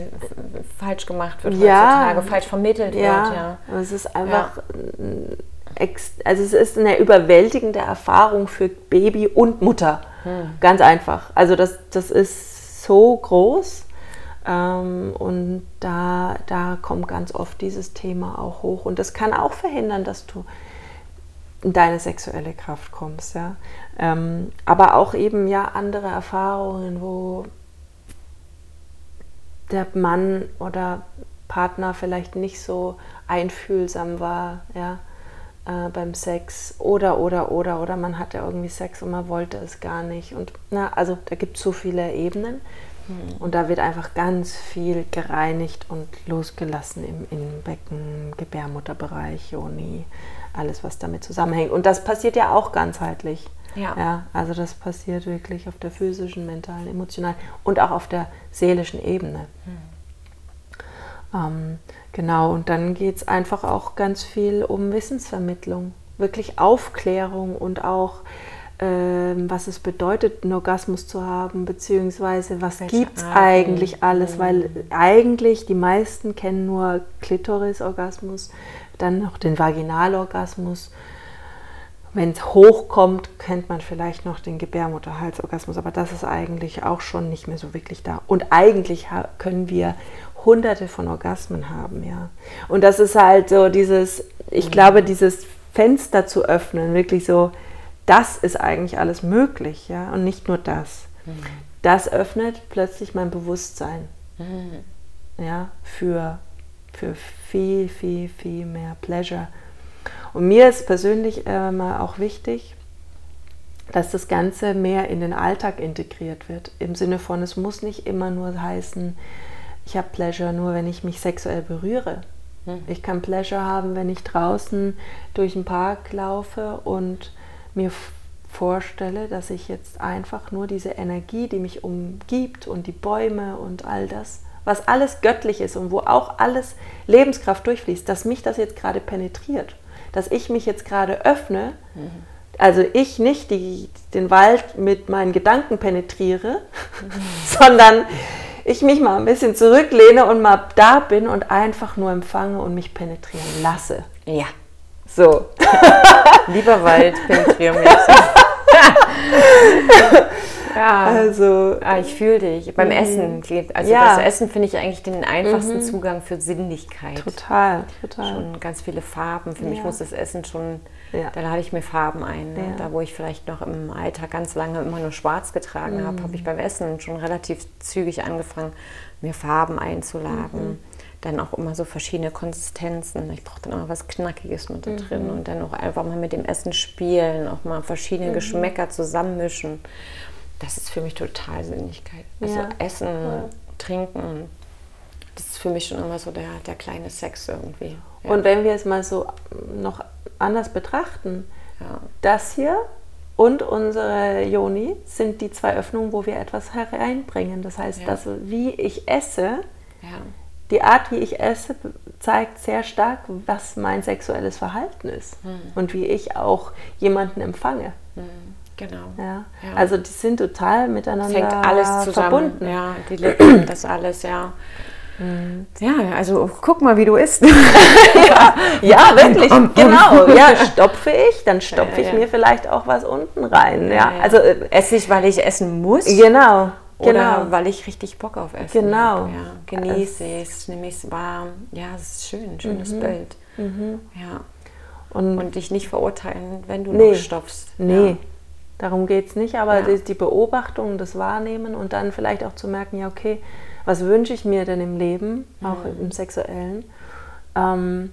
falsch gemacht wird ja, heutzutage, falsch vermittelt ja, wird. Ja, es ist einfach, ja. also es ist eine überwältigende Erfahrung für Baby und Mutter. Hm. Ganz einfach. Also das, das ist so groß ähm, und da, da kommt ganz oft dieses Thema auch hoch. Und das kann auch verhindern, dass du in deine sexuelle Kraft kommst. Ja? Ähm, aber auch eben ja andere Erfahrungen, wo der Mann oder Partner vielleicht nicht so einfühlsam war, ja, äh, beim Sex oder oder oder oder man hatte irgendwie Sex und man wollte es gar nicht und na also da gibt es so viele Ebenen Mhm. Und da wird einfach ganz viel gereinigt und losgelassen im Innenbecken, Gebärmutterbereich, Joni, alles, was damit zusammenhängt. Und das passiert ja auch ganzheitlich. Ja. ja. Also das passiert wirklich auf der physischen, mentalen, emotionalen und auch auf der seelischen Ebene. Mhm. Ähm, genau, und dann geht es einfach auch ganz viel um Wissensvermittlung, wirklich Aufklärung und auch was es bedeutet, einen Orgasmus zu haben, beziehungsweise was gibt es eigentlich alles, weil mhm. eigentlich die meisten kennen nur Klitorisorgasmus, dann noch den Vaginalorgasmus. Wenn es hochkommt, kennt man vielleicht noch den Gebärmutterhalsorgasmus, aber das ist eigentlich auch schon nicht mehr so wirklich da. Und eigentlich können wir hunderte von Orgasmen haben, ja. Und das ist halt so dieses, ich mhm. glaube, dieses Fenster zu öffnen, wirklich so, das ist eigentlich alles möglich, ja, und nicht nur das. Mhm. Das öffnet plötzlich mein Bewusstsein, mhm. ja, für, für viel, viel, viel mehr Pleasure. Und mir ist persönlich äh, mal auch wichtig, dass das Ganze mehr in den Alltag integriert wird. Im Sinne von, es muss nicht immer nur heißen, ich habe Pleasure nur, wenn ich mich sexuell berühre. Mhm. Ich kann Pleasure haben, wenn ich draußen durch den Park laufe und mir vorstelle, dass ich jetzt einfach nur diese Energie, die mich umgibt und die Bäume und all das, was alles göttlich ist und wo auch alles Lebenskraft durchfließt, dass mich das jetzt gerade penetriert, dass ich mich jetzt gerade öffne, mhm. also ich nicht die, den Wald mit meinen Gedanken penetriere, mhm. [laughs] sondern ich mich mal ein bisschen zurücklehne und mal da bin und einfach nur empfange und mich penetrieren lasse. Ja. So. [laughs] Lieber Wald, penetriere mich. [laughs] ja. Also. Ah, ich fühle dich. Beim mhm. Essen. Also ja. das Essen finde ich eigentlich den einfachsten mhm. Zugang für Sinnlichkeit. Total, total. Schon ganz viele Farben. Für ja. mich muss das Essen schon, ja. da lade ich mir Farben ein. Ne? Da wo ich vielleicht noch im Alltag ganz lange immer nur schwarz getragen mhm. habe, habe ich beim Essen schon relativ zügig angefangen, mir Farben einzuladen. Mhm dann auch immer so verschiedene Konsistenzen. Ich brauche dann auch was Knackiges mit da drin mhm. und dann auch einfach mal mit dem Essen spielen, auch mal verschiedene mhm. Geschmäcker zusammenmischen. Das ist für mich total Sinnlichkeit. Also ja. Essen, ja. Trinken, das ist für mich schon immer so der, der kleine Sex irgendwie. Ja. Und wenn wir es mal so noch anders betrachten, das hier und unsere Joni sind die zwei Öffnungen, wo wir etwas hereinbringen. Das heißt, dass wie ich esse, die Art, wie ich esse, zeigt sehr stark, was mein sexuelles Verhalten ist hm. und wie ich auch jemanden empfange. Hm. Genau. Ja. ja. Also die sind total miteinander das hängt alles zusammen. verbunden. Ja, die Lippen, [clears throat] das alles, ja. Hm. Ja, also guck mal, wie du isst. [laughs] ja, ja, wirklich, genau. Ja, [laughs] stopfe ich, dann stopfe ich mir vielleicht auch was unten rein. Ja, also äh, esse ich, weil ich essen muss. Genau. Oder genau. weil ich richtig Bock auf Essen genau. habe. Ja, genieße es, nehme es warm. Ja, es ist schön, schönes mhm. Bild. Mhm. Ja. Und, und, dich nicht verurteilen, wenn du nee. noch stopfst. Nee, ja. darum geht es nicht. Aber ja. die, die, Beobachtung, das Wahrnehmen und dann vielleicht auch zu merken, ja, okay, was wünsche ich mir denn im Leben, auch mhm. im Sexuellen? Ähm,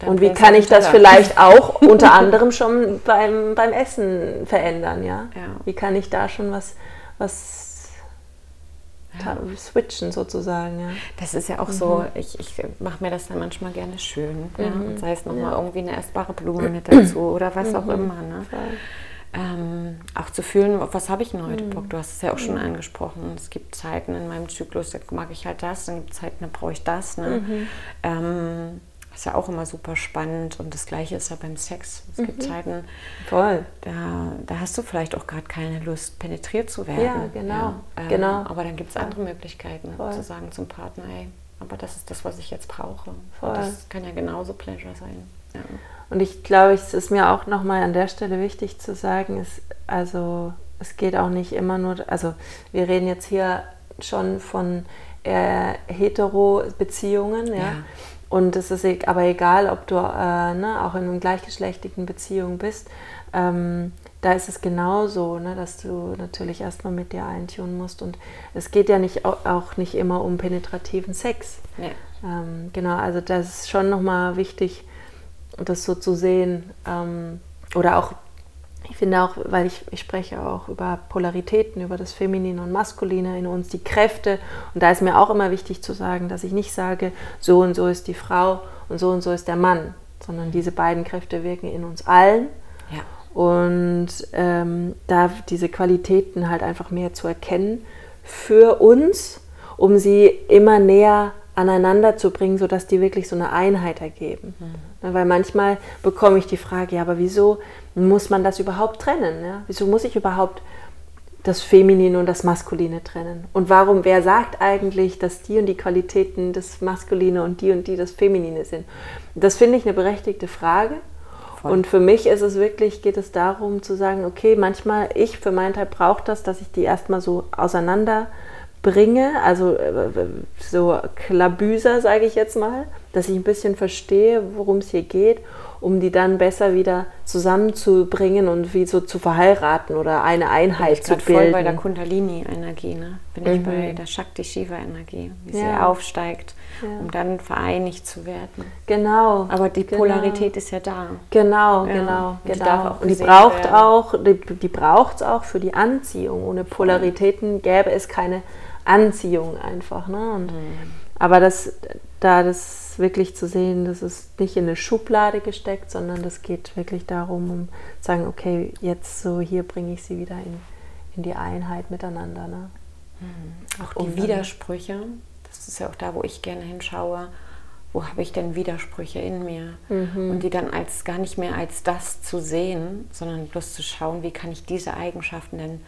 und, und wie kann ich das vielleicht auch [laughs] unter anderem schon beim, beim Essen verändern, ja? ja? Wie kann ich da schon was, was. Switchen sozusagen. Ja. Das ist ja auch mhm. so, ich, ich mache mir das dann manchmal gerne schön. Mhm. Ja, und sei es nochmal ja. irgendwie eine essbare Blume mit dazu oder was mhm. auch immer. Ne? Ähm, auch zu fühlen, was habe ich denn heute mhm. Bock? Du hast es ja auch schon mhm. angesprochen. Es gibt Zeiten in meinem Zyklus, da mag ich halt das, dann gibt es Zeiten, da brauche ich das. Ne? Mhm. Ähm, Das ist ja auch immer super spannend und das Gleiche ist ja beim Sex. Es gibt Mhm. Zeiten, Voll. da, da hast du vielleicht auch gerade keine Lust, penetriert zu werden. Ja, genau, ähm, genau. Aber dann gibt es andere Möglichkeiten, Voll. zu sagen zum Partner, ey, aber das ist das, was ich jetzt brauche. Das kann ja genauso Pleasure sein. Ja. Und ich glaube, es ist mir auch nochmal an der Stelle wichtig zu sagen, es, also es geht auch nicht immer nur, also wir reden jetzt hier schon von äh, Hetero-Beziehungen, ja. Ja. Und es ist e- aber egal, ob du äh, ne, auch in einer gleichgeschlechtlichen Beziehung bist, ähm, da ist es genauso, ne, dass du natürlich erstmal mit dir eintun musst. Und es geht ja nicht, au- auch nicht immer um penetrativen Sex. Nee. Ähm, genau, also das ist schon nochmal wichtig, das so zu sehen. Ähm, oder auch, ich finde auch, weil ich, ich spreche auch über Polaritäten, über das Feminine und Maskuline in uns, die Kräfte. Und da ist mir auch immer wichtig zu sagen, dass ich nicht sage, so und so ist die Frau und so und so ist der Mann, sondern diese beiden Kräfte wirken in uns allen. Ja. Und ähm, da diese Qualitäten halt einfach mehr zu erkennen für uns, um sie immer näher aneinander zu bringen, sodass die wirklich so eine Einheit ergeben. Ne, Weil manchmal bekomme ich die Frage, ja, aber wieso muss man das überhaupt trennen? Ja? Wieso muss ich überhaupt das Feminine und das Maskuline trennen? Und warum, wer sagt eigentlich, dass die und die Qualitäten das Maskuline und die und die das Feminine sind? Das finde ich eine berechtigte Frage. Voll. Und für mich ist es wirklich, geht es darum zu sagen, okay, manchmal, ich für meinen Teil brauche das, dass ich die erstmal so auseinander bringe, also äh, so Klabüser, sage ich jetzt mal, dass ich ein bisschen verstehe, worum es hier geht, um die dann besser wieder zusammenzubringen und wie so zu verheiraten oder eine Einheit ich zu gerade voll bilden. bei der Kundalini-Energie, ne? Bin ich Mhm. bei der Shakti-Shiva-Energie, wie sie Ja. aufsteigt, Ja. um dann vereinigt zu werden. genau. Aber die genau. Polarität ist ja da. Genau, Ja, genau, und die genau. und die braucht werden. auch, die, die braucht es auch für die Anziehung. Ohne Polaritäten gäbe es keine Anziehung einfach. Ne? Und, Aber das, da das wirklich zu sehen, das ist nicht in eine Schublade gesteckt, sondern das geht wirklich darum, um zu sagen, okay, jetzt so hier bringe ich sie wieder in, in die Einheit miteinander. Ne? Auch Um die dann- Widersprüche, das ist ja auch da, wo ich gerne hinschaue. Wo habe ich denn Widersprüche in mir? Mhm. Und die dann als gar nicht mehr als das zu sehen, sondern bloß zu schauen, wie kann ich diese Eigenschaften denn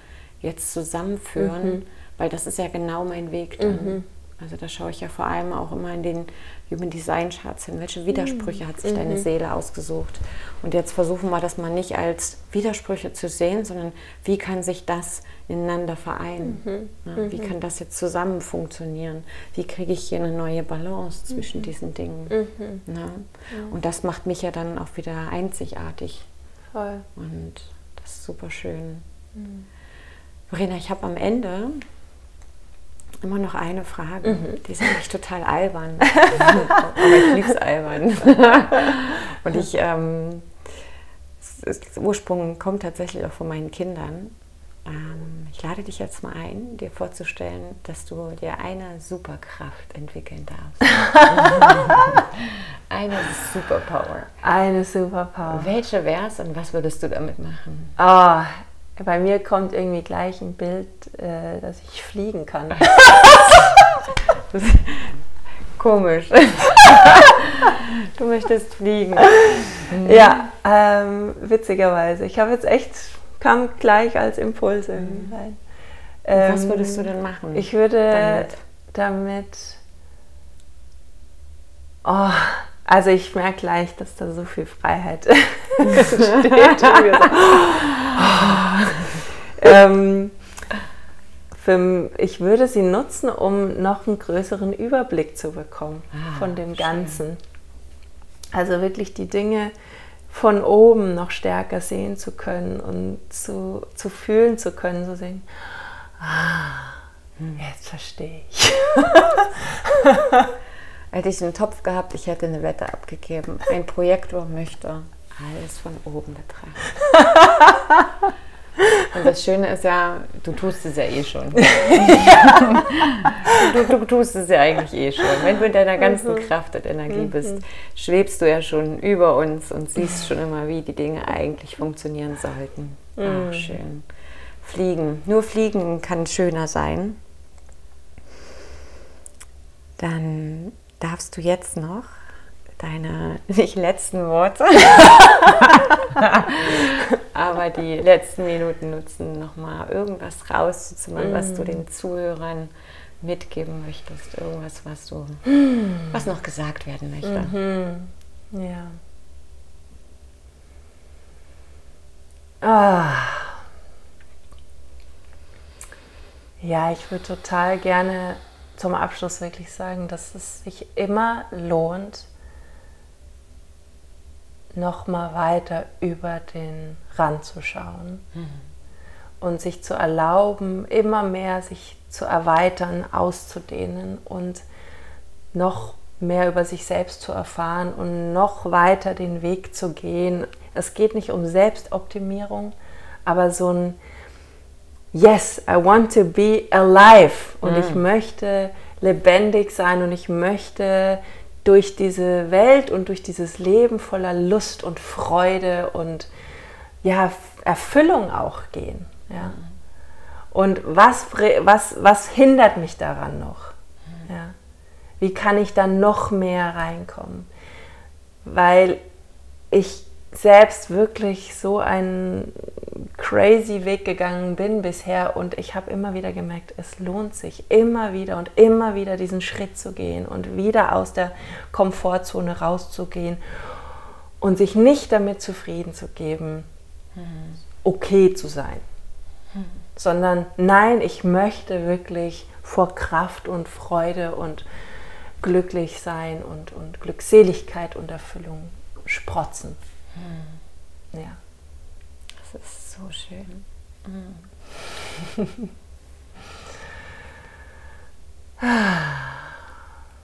jetzt zusammenführen, Mhm. weil das ist ja genau mein Weg dann. Also da schaue ich ja vor allem auch immer in den Human Design Charts hin, welche Widersprüche hat sich Mhm. deine Seele ausgesucht. Und jetzt versuchen wir das mal nicht als Widersprüche zu sehen, sondern wie kann sich das ineinander vereinen? Mhm. Ja, wie kann das jetzt zusammen funktionieren? Wie kriege ich hier eine neue Balance zwischen Mhm. diesen Dingen? Ja? Und das macht mich ja dann auch wieder einzigartig. Voll. Und das ist super schön. Mhm. Verena, ich habe am Ende immer noch eine Frage. Mhm. Die ist eigentlich total albern. [laughs] Aber ich liebe es albern. [laughs] Und ich, ähm, der Ursprung kommt tatsächlich auch von meinen Kindern. Ähm, ich lade dich jetzt mal ein, dir vorzustellen, dass du dir eine Superkraft entwickeln darfst. [laughs] eine Superpower. Eine Superpower. Welche wär's und was würdest du damit machen? Oh, bei mir kommt irgendwie gleich ein Bild, äh, dass ich fliegen kann. [laughs] Das ist komisch. du möchtest fliegen. ja, ähm, witzigerweise. Ich habe jetzt echt, kam gleich als Impuls irgendwie rein. Was Ähm, würdest du denn machen? Ich würde damit? damit, oh, also ich merke gleich, dass da so viel Freiheit [laughs] entsteht. [laughs] ähm, für, ich würde sie nutzen, um noch einen größeren Überblick zu bekommen Ah, von dem schön. Ganzen. Also wirklich die Dinge von oben noch stärker sehen zu können und zu, zu fühlen zu können, so sehen, ah, jetzt verstehe ich. [laughs] Hätte ich einen Topf gehabt, ich hätte eine Wette abgegeben. Ein Projektor möchte alles von oben betrachten. [laughs] Und das Schöne ist ja, du tust es ja eh schon. [laughs] du, du tust es ja eigentlich eh schon. Wenn du in deiner ganzen Kraft und Energie bist, schwebst du ja schon über uns und siehst schon immer, wie die Dinge eigentlich funktionieren sollten. Ach, schön. Fliegen. Nur Fliegen kann schöner sein. Dann darfst du jetzt noch deine nicht letzten Worte, [laughs] aber die letzten Minuten nutzen, nochmal irgendwas rauszuzimmern, mm. was du mm. den Zuhörern mitgeben möchtest. Irgendwas, was du, was noch gesagt werden möchte. Mhm. Ja. Ah. Ja, ich würde total gerne zum Abschluss wirklich sagen, dass es sich immer lohnt, noch mal weiter über den Rand zu schauen mhm. und sich zu erlauben, immer mehr sich zu erweitern, auszudehnen und noch mehr über sich selbst zu erfahren und noch weiter den Weg zu gehen. Es geht nicht um Selbstoptimierung, aber so ein Yes, I want to be alive und mhm. ich möchte lebendig sein und ich möchte durch diese Welt und durch dieses Leben voller Lust und Freude und ja, Erfüllung auch gehen. Ja. Und was, was, was hindert mich daran noch? Ja. Wie kann ich dann noch mehr reinkommen? Weil ich selbst wirklich so einen crazy Weg gegangen bin bisher und ich habe immer wieder gemerkt, es lohnt sich immer wieder und immer wieder diesen Schritt zu gehen und wieder aus der Komfortzone rauszugehen und sich nicht damit zufrieden zu geben, okay zu sein, sondern nein, ich möchte wirklich vor Kraft und Freude und glücklich sein und, und Glückseligkeit und Erfüllung sprotzen. Hm. Ja. Das ist so schön. Hm.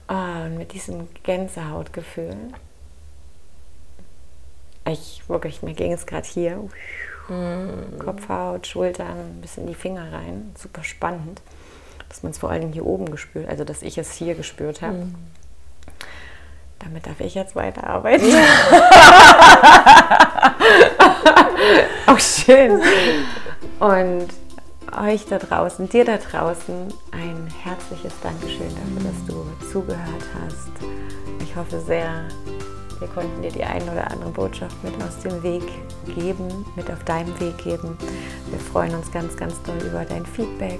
ah, und mit diesem Gänsehautgefühl. Ich wirklich, mir ging es gerade hier. Mm. Kopfhaut, Schultern, ein bisschen die Finger rein. Super spannend, dass man es vor allem hier oben gespürt, also dass ich es hier gespürt habe. Damit darf ich jetzt weiterarbeiten. Auch [laughs] schön. Und euch da draußen, dir da draußen, ein herzliches Dankeschön dafür, dass du zugehört hast. Ich hoffe sehr, wir konnten dir die ein oder andere Botschaft mit aus dem Weg geben, mit auf deinem Weg geben. Wir freuen uns ganz, ganz doll über dein Feedback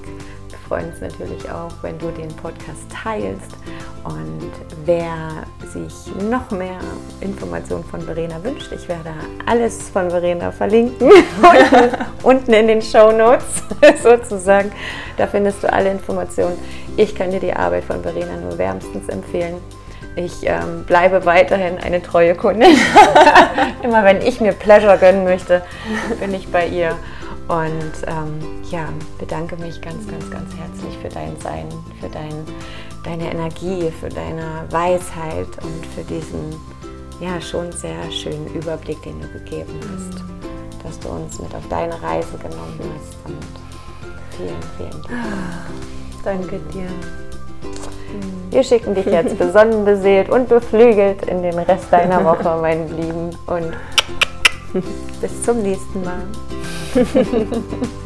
freuen uns natürlich auch, wenn du den Podcast teilst. Und wer sich noch mehr Informationen von Verena wünscht, ich werde alles von Verena verlinken, [laughs] unten in den Show Notes [laughs] sozusagen. Da findest du alle Informationen. Ich kann dir die Arbeit von Verena nur wärmstens empfehlen. Ich ähm, bleibe weiterhin eine treue Kundin. [laughs] Immer wenn ich mir Pleasure gönnen möchte, bin ich bei ihr. Und ähm, ja, bedanke mich ganz, ganz, ganz herzlich für dein Sein, für dein, deine Energie, für deine Weisheit und für diesen ja schon sehr schönen Überblick, den du gegeben hast, dass du uns mit auf deine Reise genommen hast. Und vielen, vielen Dank. Ah, danke dir. Wir schicken dich jetzt besonnen, beseelt und beflügelt in den Rest deiner Woche, [laughs] mein Lieben. Und bis zum nächsten Mal. [laughs]